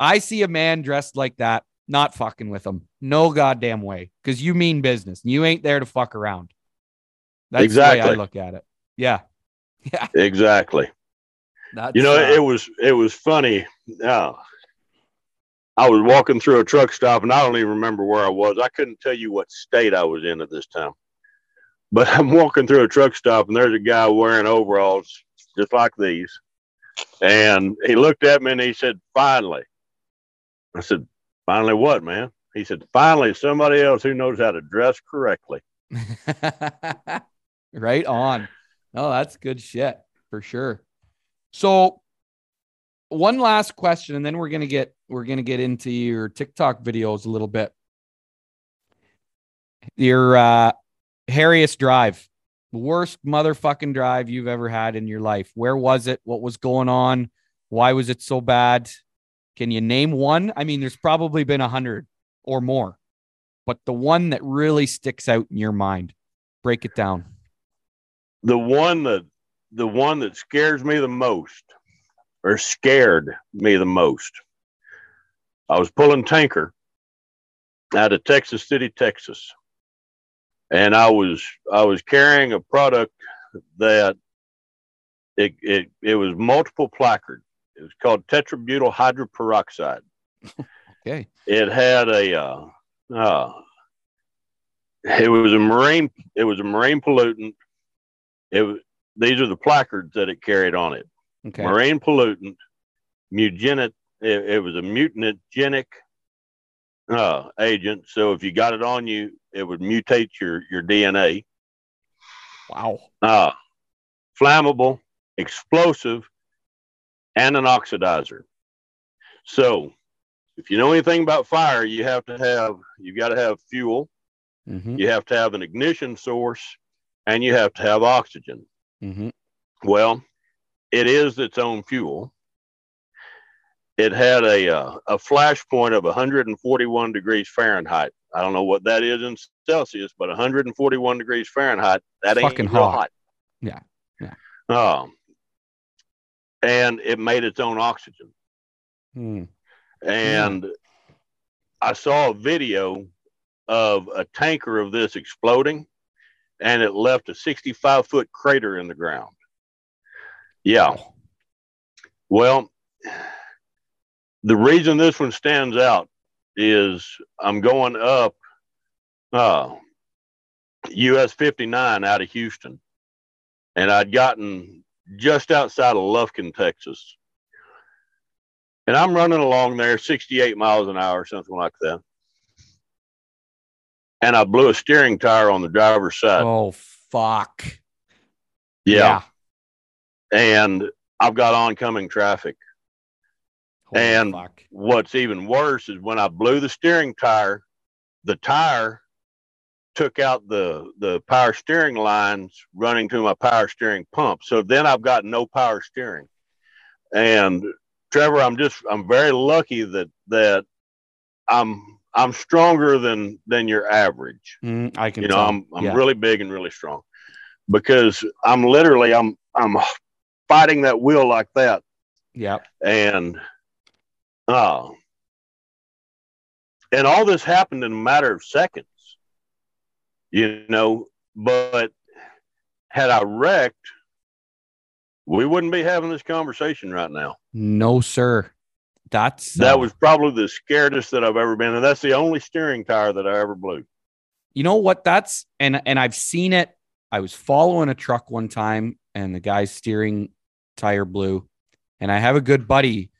I see a man dressed like that, not fucking with him. No goddamn way. Because you mean business. You ain't there to fuck around. That's the way I look at it. Yeah. Yeah. Exactly. That's, You know, uh, it was it was funny. Uh, I was walking through a truck stop, and I don't even remember where I was. I couldn't tell you what state I was in at this time. But I'm walking through a truck stop, and there's a guy wearing overalls just like these, and he looked at me and he said, "Finally." I said, "Finally, what, man?" He said, "Finally, somebody else who knows how to dress correctly." right on. Oh, that's good shit for sure. So, one last question, and then we're gonna get we're gonna get into your TikTok videos a little bit. Your uh, Harriest Drive, worst motherfucking drive you've ever had in your life. Where was it? What was going on? Why was it so bad? Can you name one? I mean, there's probably been a hundred or more, but the one that really sticks out in your mind, break it down. the one that the one that scares me the most or scared me the most. I was pulling tanker out of texas city texas. And i was i was carrying a product that it it, it was multiple placard. It was called tert-butyl hydroperoxide. Okay. it had a uh, uh, it was a marine it was a marine pollutant. It was these are the placards that it carried on it Okay. marine pollutant mutagenic it, it was a mutagenic uh, agent so if you got it on you it would mutate your your dna Wow. uh, flammable explosive and an oxidizer so if you know anything about fire you have to have you've got to have fuel Mm-hmm. you have to have an ignition source and you have to have oxygen Mm-hmm. Well, it is its own fuel. It had a uh, a flash point of 141 degrees Fahrenheit. I don't know what that is in Celsius, but 141 degrees Fahrenheit. That ain't Fucking hot. hot. Yeah, yeah. Um, and it made its own oxygen. Hmm. And I saw a video of a tanker of this exploding and it left a 65 foot crater in the ground. Yeah. Well, the reason this one stands out is I'm going up uh, US 59 out of Houston, and I'd gotten just outside of Lufkin, Texas. And I'm running along there 68 miles an hour, something like that. And I blew a steering tire on the driver's side. Oh, fuck. yeah. And I've got oncoming traffic. Holy And- fuck. What's even worse is when I blew the steering tire, the tire took out the the power steering lines running to my power steering pump. So then I've got no power steering. And Trevor, I'm just I'm very lucky that that I'm I'm stronger than than your average. Mm, I can You know, tell. I'm I'm Yeah. really big and really strong. Because I'm literally I'm I'm fighting that wheel like that Yep. and uh and all this happened in a matter of seconds you know but had i wrecked we wouldn't be having this conversation right now No, sir. That's that uh, was probably the scaredest that i've ever been and that's the only steering tire that i ever blew you know what that's and and I've seen it. I was following a truck one time and the guy's steering tire blew. And I have a good buddy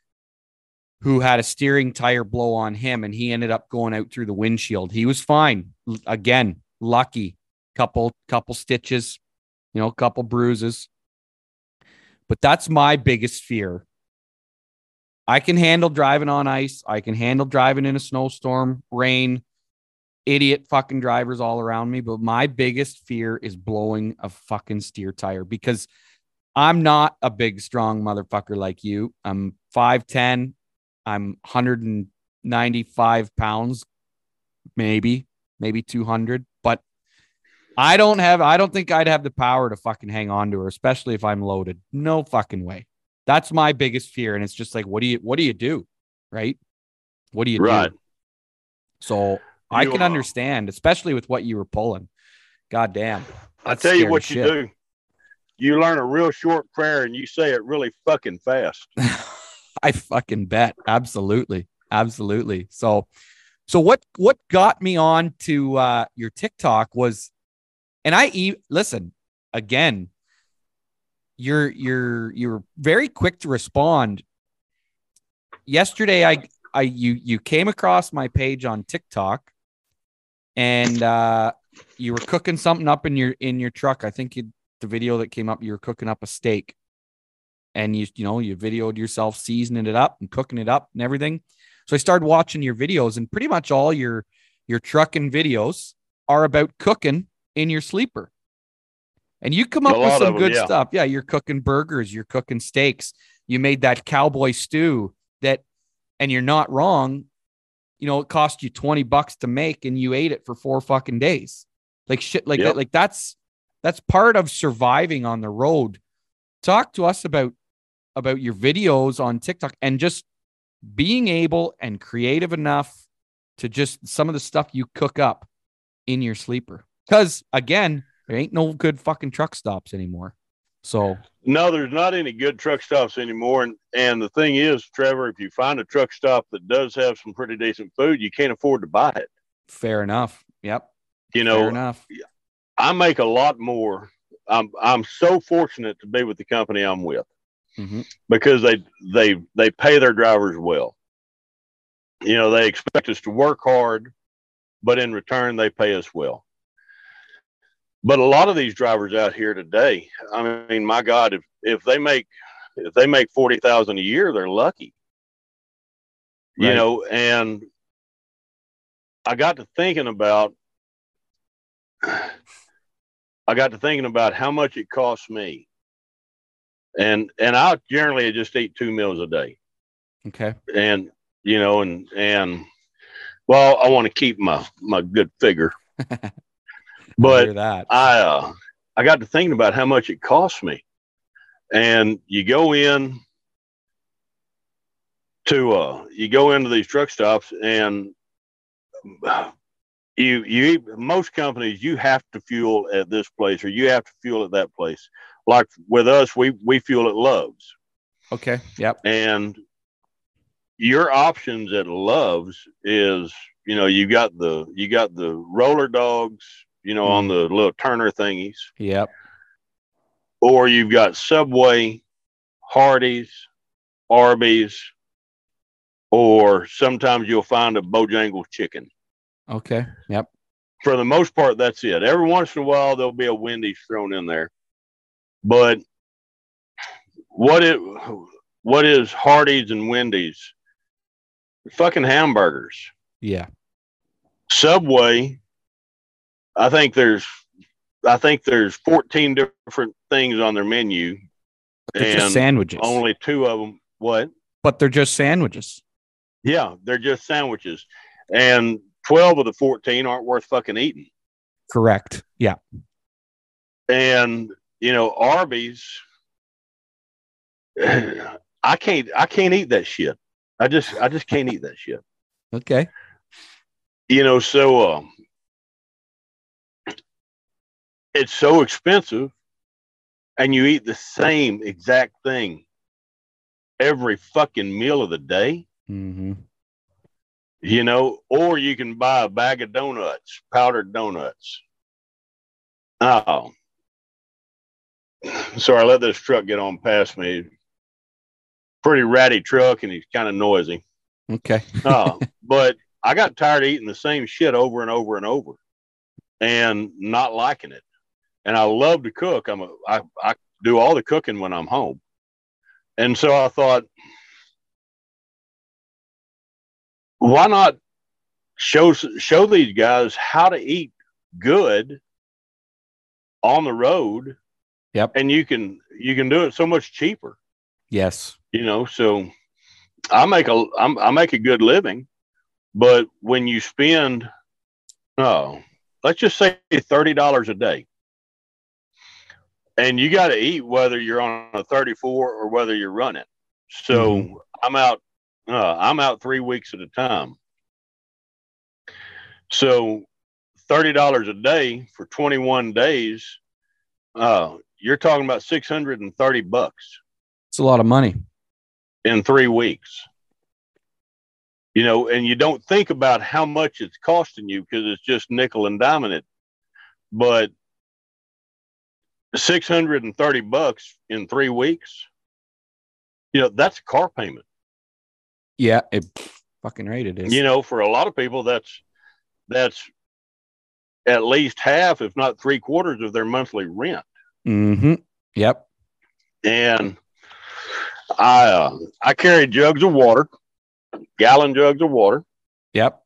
who had a steering tire blow on him and he ended up going out through the windshield. He was fine. L- Again, lucky. Couple couple stitches, you know, couple bruises. But that's my biggest fear. I can handle driving on ice. I can handle driving in a snowstorm, rain, idiot fucking drivers all around me. But my biggest fear is blowing a fucking steer tire because I'm not a big, strong motherfucker like you. I'm 5'10. I'm 195 pounds, maybe, maybe 200. But I don't have, I don't think I'd have the power to fucking hang on to her, especially if I'm loaded. No fucking way. That's my biggest fear. And it's just like, what do you, what do you do? Right? What do you Right. do? So I You, can uh, understand, especially with what you were pulling. God damn. i tell you what you shit. do you learn a real short prayer and you say it really fucking fast I fucking bet. Absolutely. Absolutely. So so what what got me on to uh your TikTok was and I e- listen, again, you're you're you're very quick to respond. Yesterday I I you you came across my page on TikTok and uh you were cooking something up in your in your truck. I think you, the video that came up you were cooking up a steak and you you know you videoed yourself seasoning it up and cooking it up and everything. So I started watching your videos and pretty much all your your trucking videos are about cooking in your sleeper. And you come A up with some of 'em, good yeah. stuff. Yeah, you're cooking burgers, you're cooking steaks. You made that cowboy stew that and you're not wrong. You know, it cost you 20 bucks to make and you ate it for four fucking days. Like shit like Yep. that like that's that's part of surviving on the road. Talk to us about about your videos on TikTok and just being able and creative enough to just some of the stuff you cook up in your sleeper. Because again, there ain't no good fucking truck stops anymore. So No, there's not any good truck stops anymore. And and the thing is, Trevor, if you find a truck stop that does have some pretty decent food, you can't afford to buy it. fair enough. Yep. You fair know, enough. I make a lot more. I'm I'm so fortunate to be with the company I'm with hmm because they they they pay their drivers well. You know, they expect us to work hard, but in return they pay us well. But a lot of these drivers out here today, I mean, my God, if if they make if they make forty thousand a year, they're lucky. You know, and I got to thinking about I got to thinking about how much it costs me. And and I generally just eat two meals a day. Okay. And you know, and and well, I want to keep my my good figure. But that. I uh, I got to thinking about how much it costs me, and you go in to uh, you go into these truck stops, and you you eat most companies you have to fuel at this place or you have to fuel at that place. Like with us, we we fuel at Love's. Okay. Yep. And your options at Love's is, you know, you got the you got the roller dogs, you know, on mm. the little Turner thingies, Yep. or you've got Subway, Hardee's, Arby's, or sometimes you'll find a Bojangles chicken. Okay. Yep. For the most part, that's it. Every once in a while, there'll be a Wendy's thrown in there, but what it what is Hardee's and Wendy's? Fucking hamburgers. Yeah. Subway, I think there's I think there's 14 different things on their menu. But they're just sandwiches. Only two of them. What? but they're just sandwiches. Yeah, they're just sandwiches. And 12 of the 14 aren't worth fucking eating. Correct. Yeah. And you know, Arby's I can't I can't eat that shit. I just I just can't eat that shit. Okay. you know so um it's so expensive and you eat the same exact thing every fucking meal of the day Mm-hmm. You know or you can buy a bag of donuts powdered donuts oh so i let this truck get on past me pretty ratty truck and he's kind of noisy Okay. oh, but I got tired of eating the same shit over and over and over and not liking it. And I love to cook. I'm a, I, I do all the cooking when I'm home. And so I thought, why not show show these guys how to eat good on the road? Yep. And you can you can do it so much cheaper Yes. you know so i make a I'm, i make a good living but when you spend oh let's just say $30 a day and you got to eat whether you're on a 34 or whether you're running so Mhm. i'm out uh, i'm out three weeks at a time so $30 a day for 21 days uh, you're talking about 630 bucks It's a lot of money. in three weeks. You know, and you don't think about how much it's costing you because it's just nickel and diming it. But 630 bucks in three weeks, you know, that's a car payment. Yeah. It fucking right it is. You know, for a lot of people, that's that's at least half, if not three quarters of their monthly rent. Mm-hmm. Yep. and I uh, I carry jugs of water, gallon jugs of water, Yep.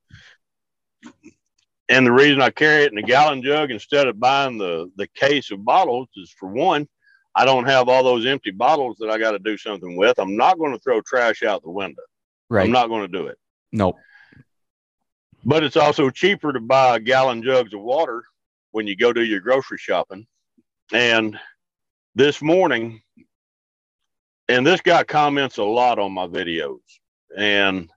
and the reason I carry it in a gallon jug instead of buying the the case of bottles is for one, I don't have all those empty bottles that I got to do something with. I'm not going to throw trash out the window. Right. I'm not going to do it. nope. But it's also cheaper to buy gallon jugs of water when you go do your grocery shopping. And this morning, and this guy comments a lot on my videos, and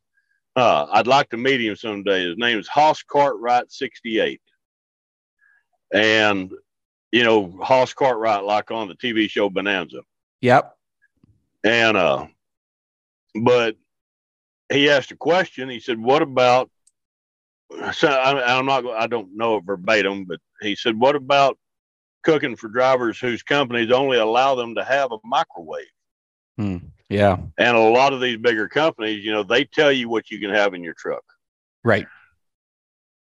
uh, I'd like to meet him someday. His name is Hoss Cartwright 68. And, you know, Hoss Cartwright, like on the TV show Bonanza. Yep. And, uh, but he asked a question. He said, What about, so I, I'm not, I don't know it verbatim, but he said, What about cooking for drivers whose companies only allow them to have a microwave? Hmm. Yeah. And a lot of these bigger companies, you know, they tell you what you can have in your truck. Right.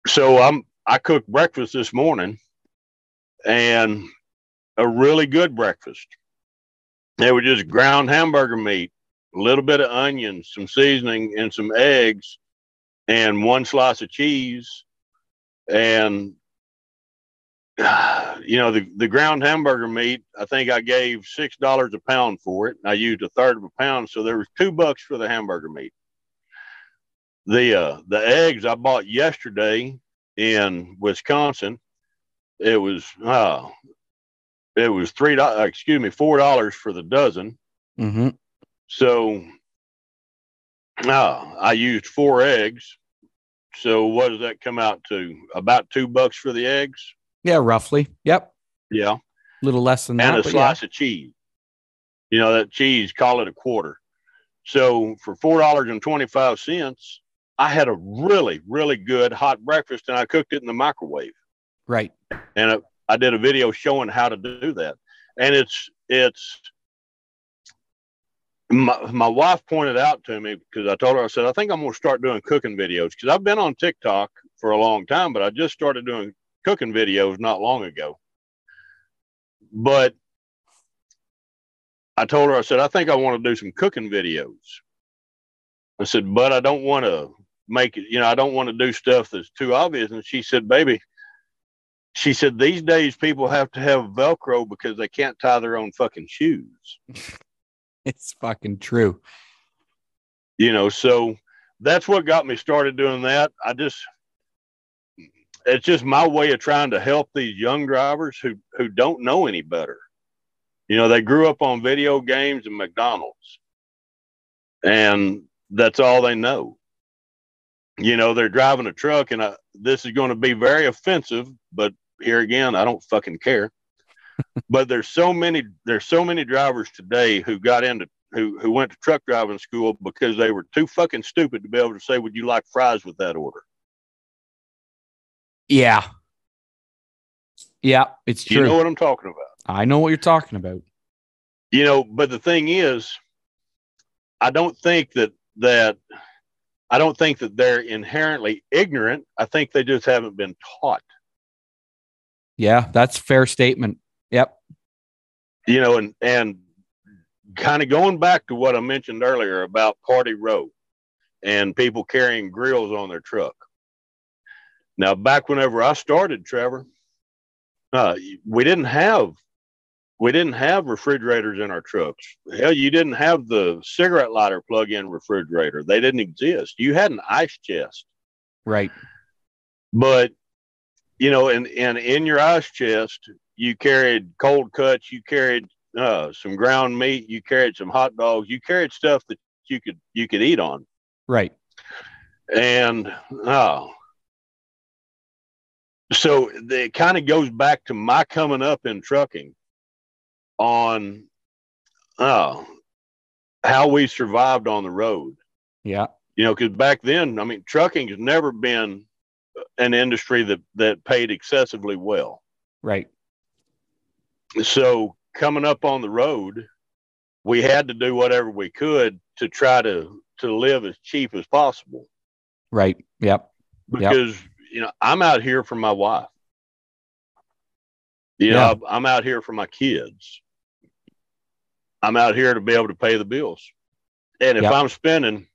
So I'm, I cooked breakfast this morning and a really good breakfast. It was just ground hamburger meat, a little bit of onions, some seasoning, and some eggs, and one slice of cheese. And, you know, the, the ground hamburger meat, I think I gave $6 a pound for it. I used a third of a pound. So there was two bucks for the hamburger meat. The, uh, the eggs I bought yesterday in Wisconsin, it was, uh, it was three dollars, excuse me, four dollars for the dozen. Mm-hmm. So uh, I used four eggs So what does that come out to? About two bucks for the eggs? Yeah, roughly. Yep. Yeah. A little less than and that. And a slice of cheese. You know, that cheese, call it a quarter. So for four dollars and twenty five cents, I had a really, really good hot breakfast and I cooked it in the microwave. Right. And it, I did a video showing how to do that. And it's it's my, my wife pointed out to me because I told her I said I think I'm going to start doing cooking videos because I've been on TikTok for a long time, but I just started doing cooking videos not long ago. But I told her I said I think I want to do some cooking videos. I said, but I don't want to make it. You know, I don't want to do stuff that's too obvious. And she said, baby, she said these days people have to have Velcro because they can't tie their own fucking shoes. It's fucking true. You know, so that's what got me started doing that. I just it's just my way of trying to help these young drivers who who don't know any better. You know, they grew up on video games and McDonald's. And that's all they know. You know, they're driving a truck and I, this is going to be very offensive, but here again, I don't fucking care. But there's so many there's so many drivers today who got into who who went to truck driving school because they were too fucking stupid to be able to say, "Would you like fries with that order?" Yeah. Yeah, it's true. You know what I'm talking about. I know what you're talking about. You know, but the thing is, I don't think that that I don't think that they're inherently ignorant. I think they just haven't been taught. Yeah, that's a fair statement. Yep. You know, and and kind of going back to what I mentioned earlier about Party Row and people carrying grills on their truck. Now, back whenever I started, Trevor, uh, we didn't have we didn't have refrigerators in our trucks. Hell, you didn't have the cigarette lighter plug-in refrigerator. They didn't exist. You had an ice chest, Right. but you know, and and in your ice chest, you carried cold cuts, you carried uh, some ground meat, you carried some hot dogs, you carried stuff that you could you could eat on. Right. and oh so it kind of goes back to my coming up in trucking on uh how we survived on the road Yeah. you know because back then i mean trucking has never been an industry that that paid excessively well Right. So coming up on the road we had to do whatever we could to try to to live as cheap as possible Right. Yep. because you know I'm out here for my wife. You Yeah. I'm- I'm out here for my kids. I'm out here to be able to pay the bills. And if Yeah. I'm spending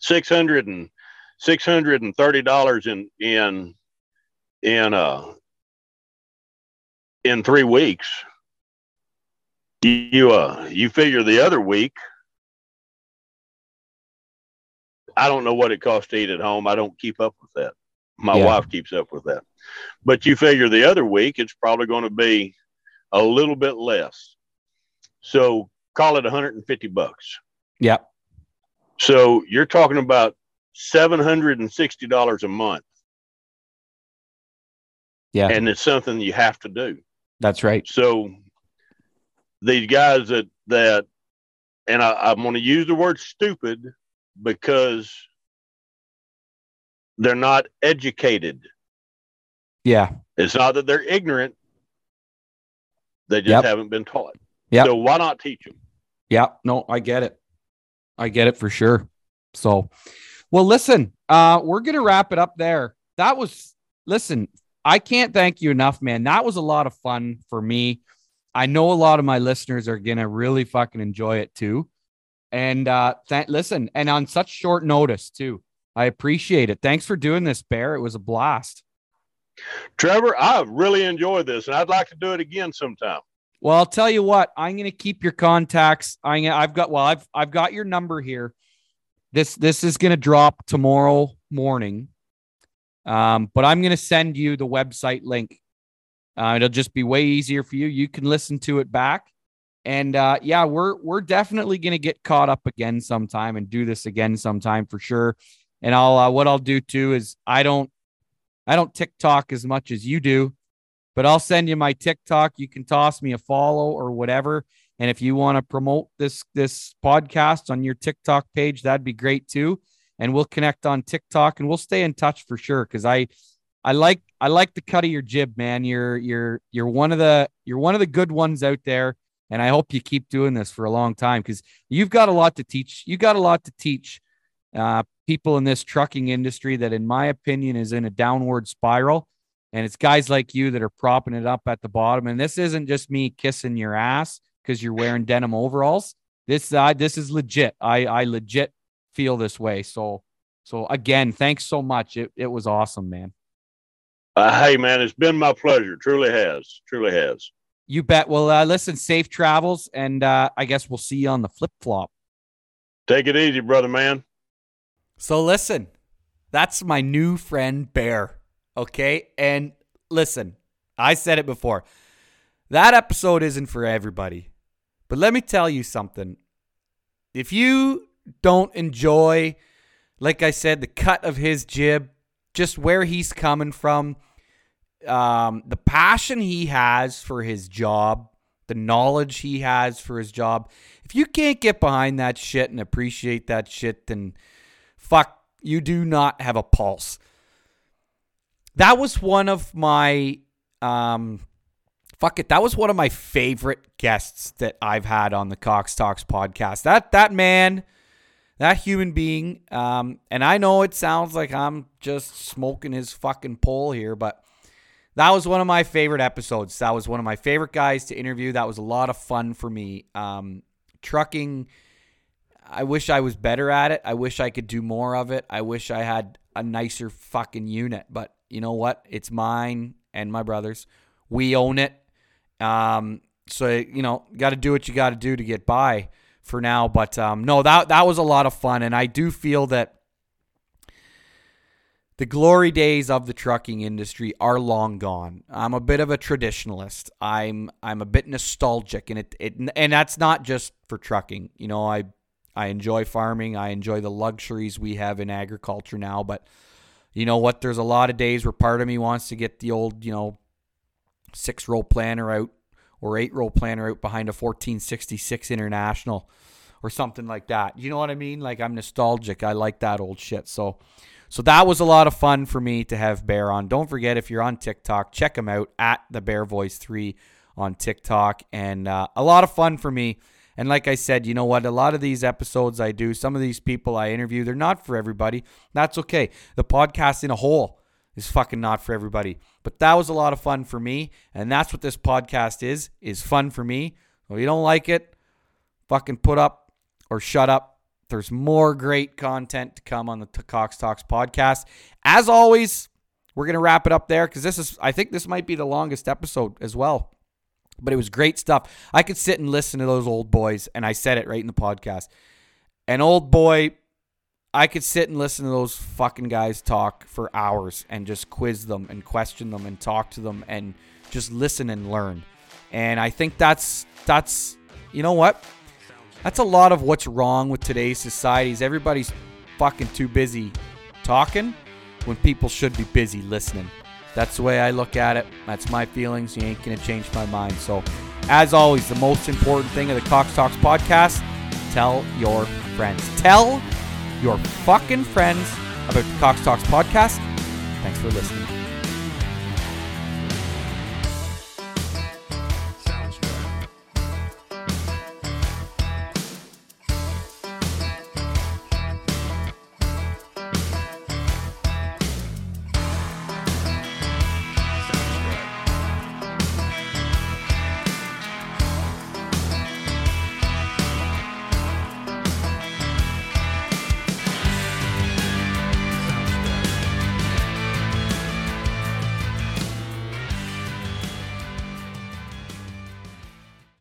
six hundred and six hundred and thirty dollars in in in uh in three weeks, you uh you figure the other week. I don't know what it costs to eat at home. I don't keep up with that. My Yeah. wife keeps up with that. But you figure the other week, it's probably going to be a little bit less. So call it 150 bucks. Yep. So you're talking about $760 a month. Yeah. And it's something you have to do. That's right. So these guys that, that, and I, I'm going to use the word stupid because they're not educated. Yeah. It's not that they're ignorant. They just Yep. haven't been taught. Yeah. So why not teach them? Yeah, no, I get it. I get it for sure. So, well, listen, uh, we're gonna wrap it up there. That was listen, I can't thank you enough, man. That was a lot of fun for me. I know a lot of my listeners are gonna really fucking enjoy it too. And uh th- listen, and on such short notice too. I appreciate it. Thanks for doing this, Bear. It was a blast. Trevor, I've really enjoyed this and I'd like to do it again sometime. Well, I'll tell you what. I'm going to keep your contacts. I, I've got well, I've I've got your number here. This this is going to drop tomorrow morning, um, but I'm going to send you the website link. Uh, it'll just be way easier for you. You can listen to it back, and uh, yeah, we're we're definitely going to get caught up again sometime and do this again sometime for sure. And I'll uh, what I'll do too is I don't I don't TikTok as much as you do, but I'll send you my TikTok. You can toss me a follow or whatever. And if you want to promote this this podcast on your TikTok page, that'd be great too. And we'll connect on TikTok and we'll stay in touch for sure. Cause I I like I like the cut of your jib, man. You're you're you're one of the you're one of the good ones out there. And I hope you keep doing this for a long time because you've got a lot to teach. You got a lot to teach uh, people in this trucking industry that, in my opinion, is in a downward spiral. And it's guys like you that are propping it up at the bottom. And this isn't just me kissing your ass because you're wearing denim overalls. This uh, this is legit. I I legit feel this way. So so again, thanks so much. It it was awesome, man. Uh, hey man, it's been my pleasure. Truly has. Truly has. You bet. Well, uh, listen, safe travels, and uh, I guess we'll see you on the flip flop. Take it easy, brother man. So listen, that's my new friend Bear. Okay. And listen, I said it before. That episode isn't for everybody. But let me tell you something. If you don't enjoy, like I said, the cut of his jib, just where he's coming from, um, the passion he has for his job, the knowledge he has for his job, if you can't get behind that shit and appreciate that shit, then fuck, you do not have a pulse. That was one of my um fuck it, that was one of my favorite guests that I've had on the Cox Talks podcast. That that man, that human being, um, and I know it sounds like I'm just smoking his fucking pole here, but that was one of my favorite episodes. That was one of my favorite guys to interview. That was a lot of fun for me. Um, trucking I wish I was better at it. I wish I could do more of it. I wish I had a nicer fucking unit. But you know what? It's mine and my brother's. We own it. Um, so you know, you got to do what you got to do to get by for now. But um, no, that that was a lot of fun, and I do feel that the glory days of the trucking industry are long gone. I'm a bit of a traditionalist. I'm I'm a bit nostalgic, and it, it and that's not just for trucking. You know, I I enjoy farming. I enjoy the luxuries we have in agriculture now. But you know what? There's a lot of days where part of me wants to get the old, you know, six row planner out or eight row planner out behind a 1466 International or something like that. You know what I mean? Like I'm nostalgic. I like that old shit. So, so that was a lot of fun for me to have Bear on. Don't forget if you're on TikTok, check him out at the Bear Voice Three on TikTok, and uh, a lot of fun for me. And like I said, you know what? A lot of these episodes I do, some of these people I interview, they're not for everybody. That's okay. The podcast in a whole is fucking not for everybody. But that was a lot of fun for me, and that's what this podcast is, is fun for me. So if you don't like it, fucking put up or shut up. There's more great content to come on the Cox Talks podcast. As always, we're going to wrap it up there because this is, I think this might be the longest episode as well but it was great stuff. I could sit and listen to those old boys, and I said it right in the podcast. An old boy, I could sit and listen to those fucking guys talk for hours and just quiz them and question them and talk to them and just listen and learn. And I think that's that's you know what? That's a lot of what's wrong with today's societies. Everybody's fucking too busy talking when people should be busy listening. That's the way I look at it. That's my feelings. You ain't to change my mind. So, as always, the most important thing of the Cox Talks podcast tell your friends. Tell your fucking friends about the Cox Talks podcast. Thanks for listening.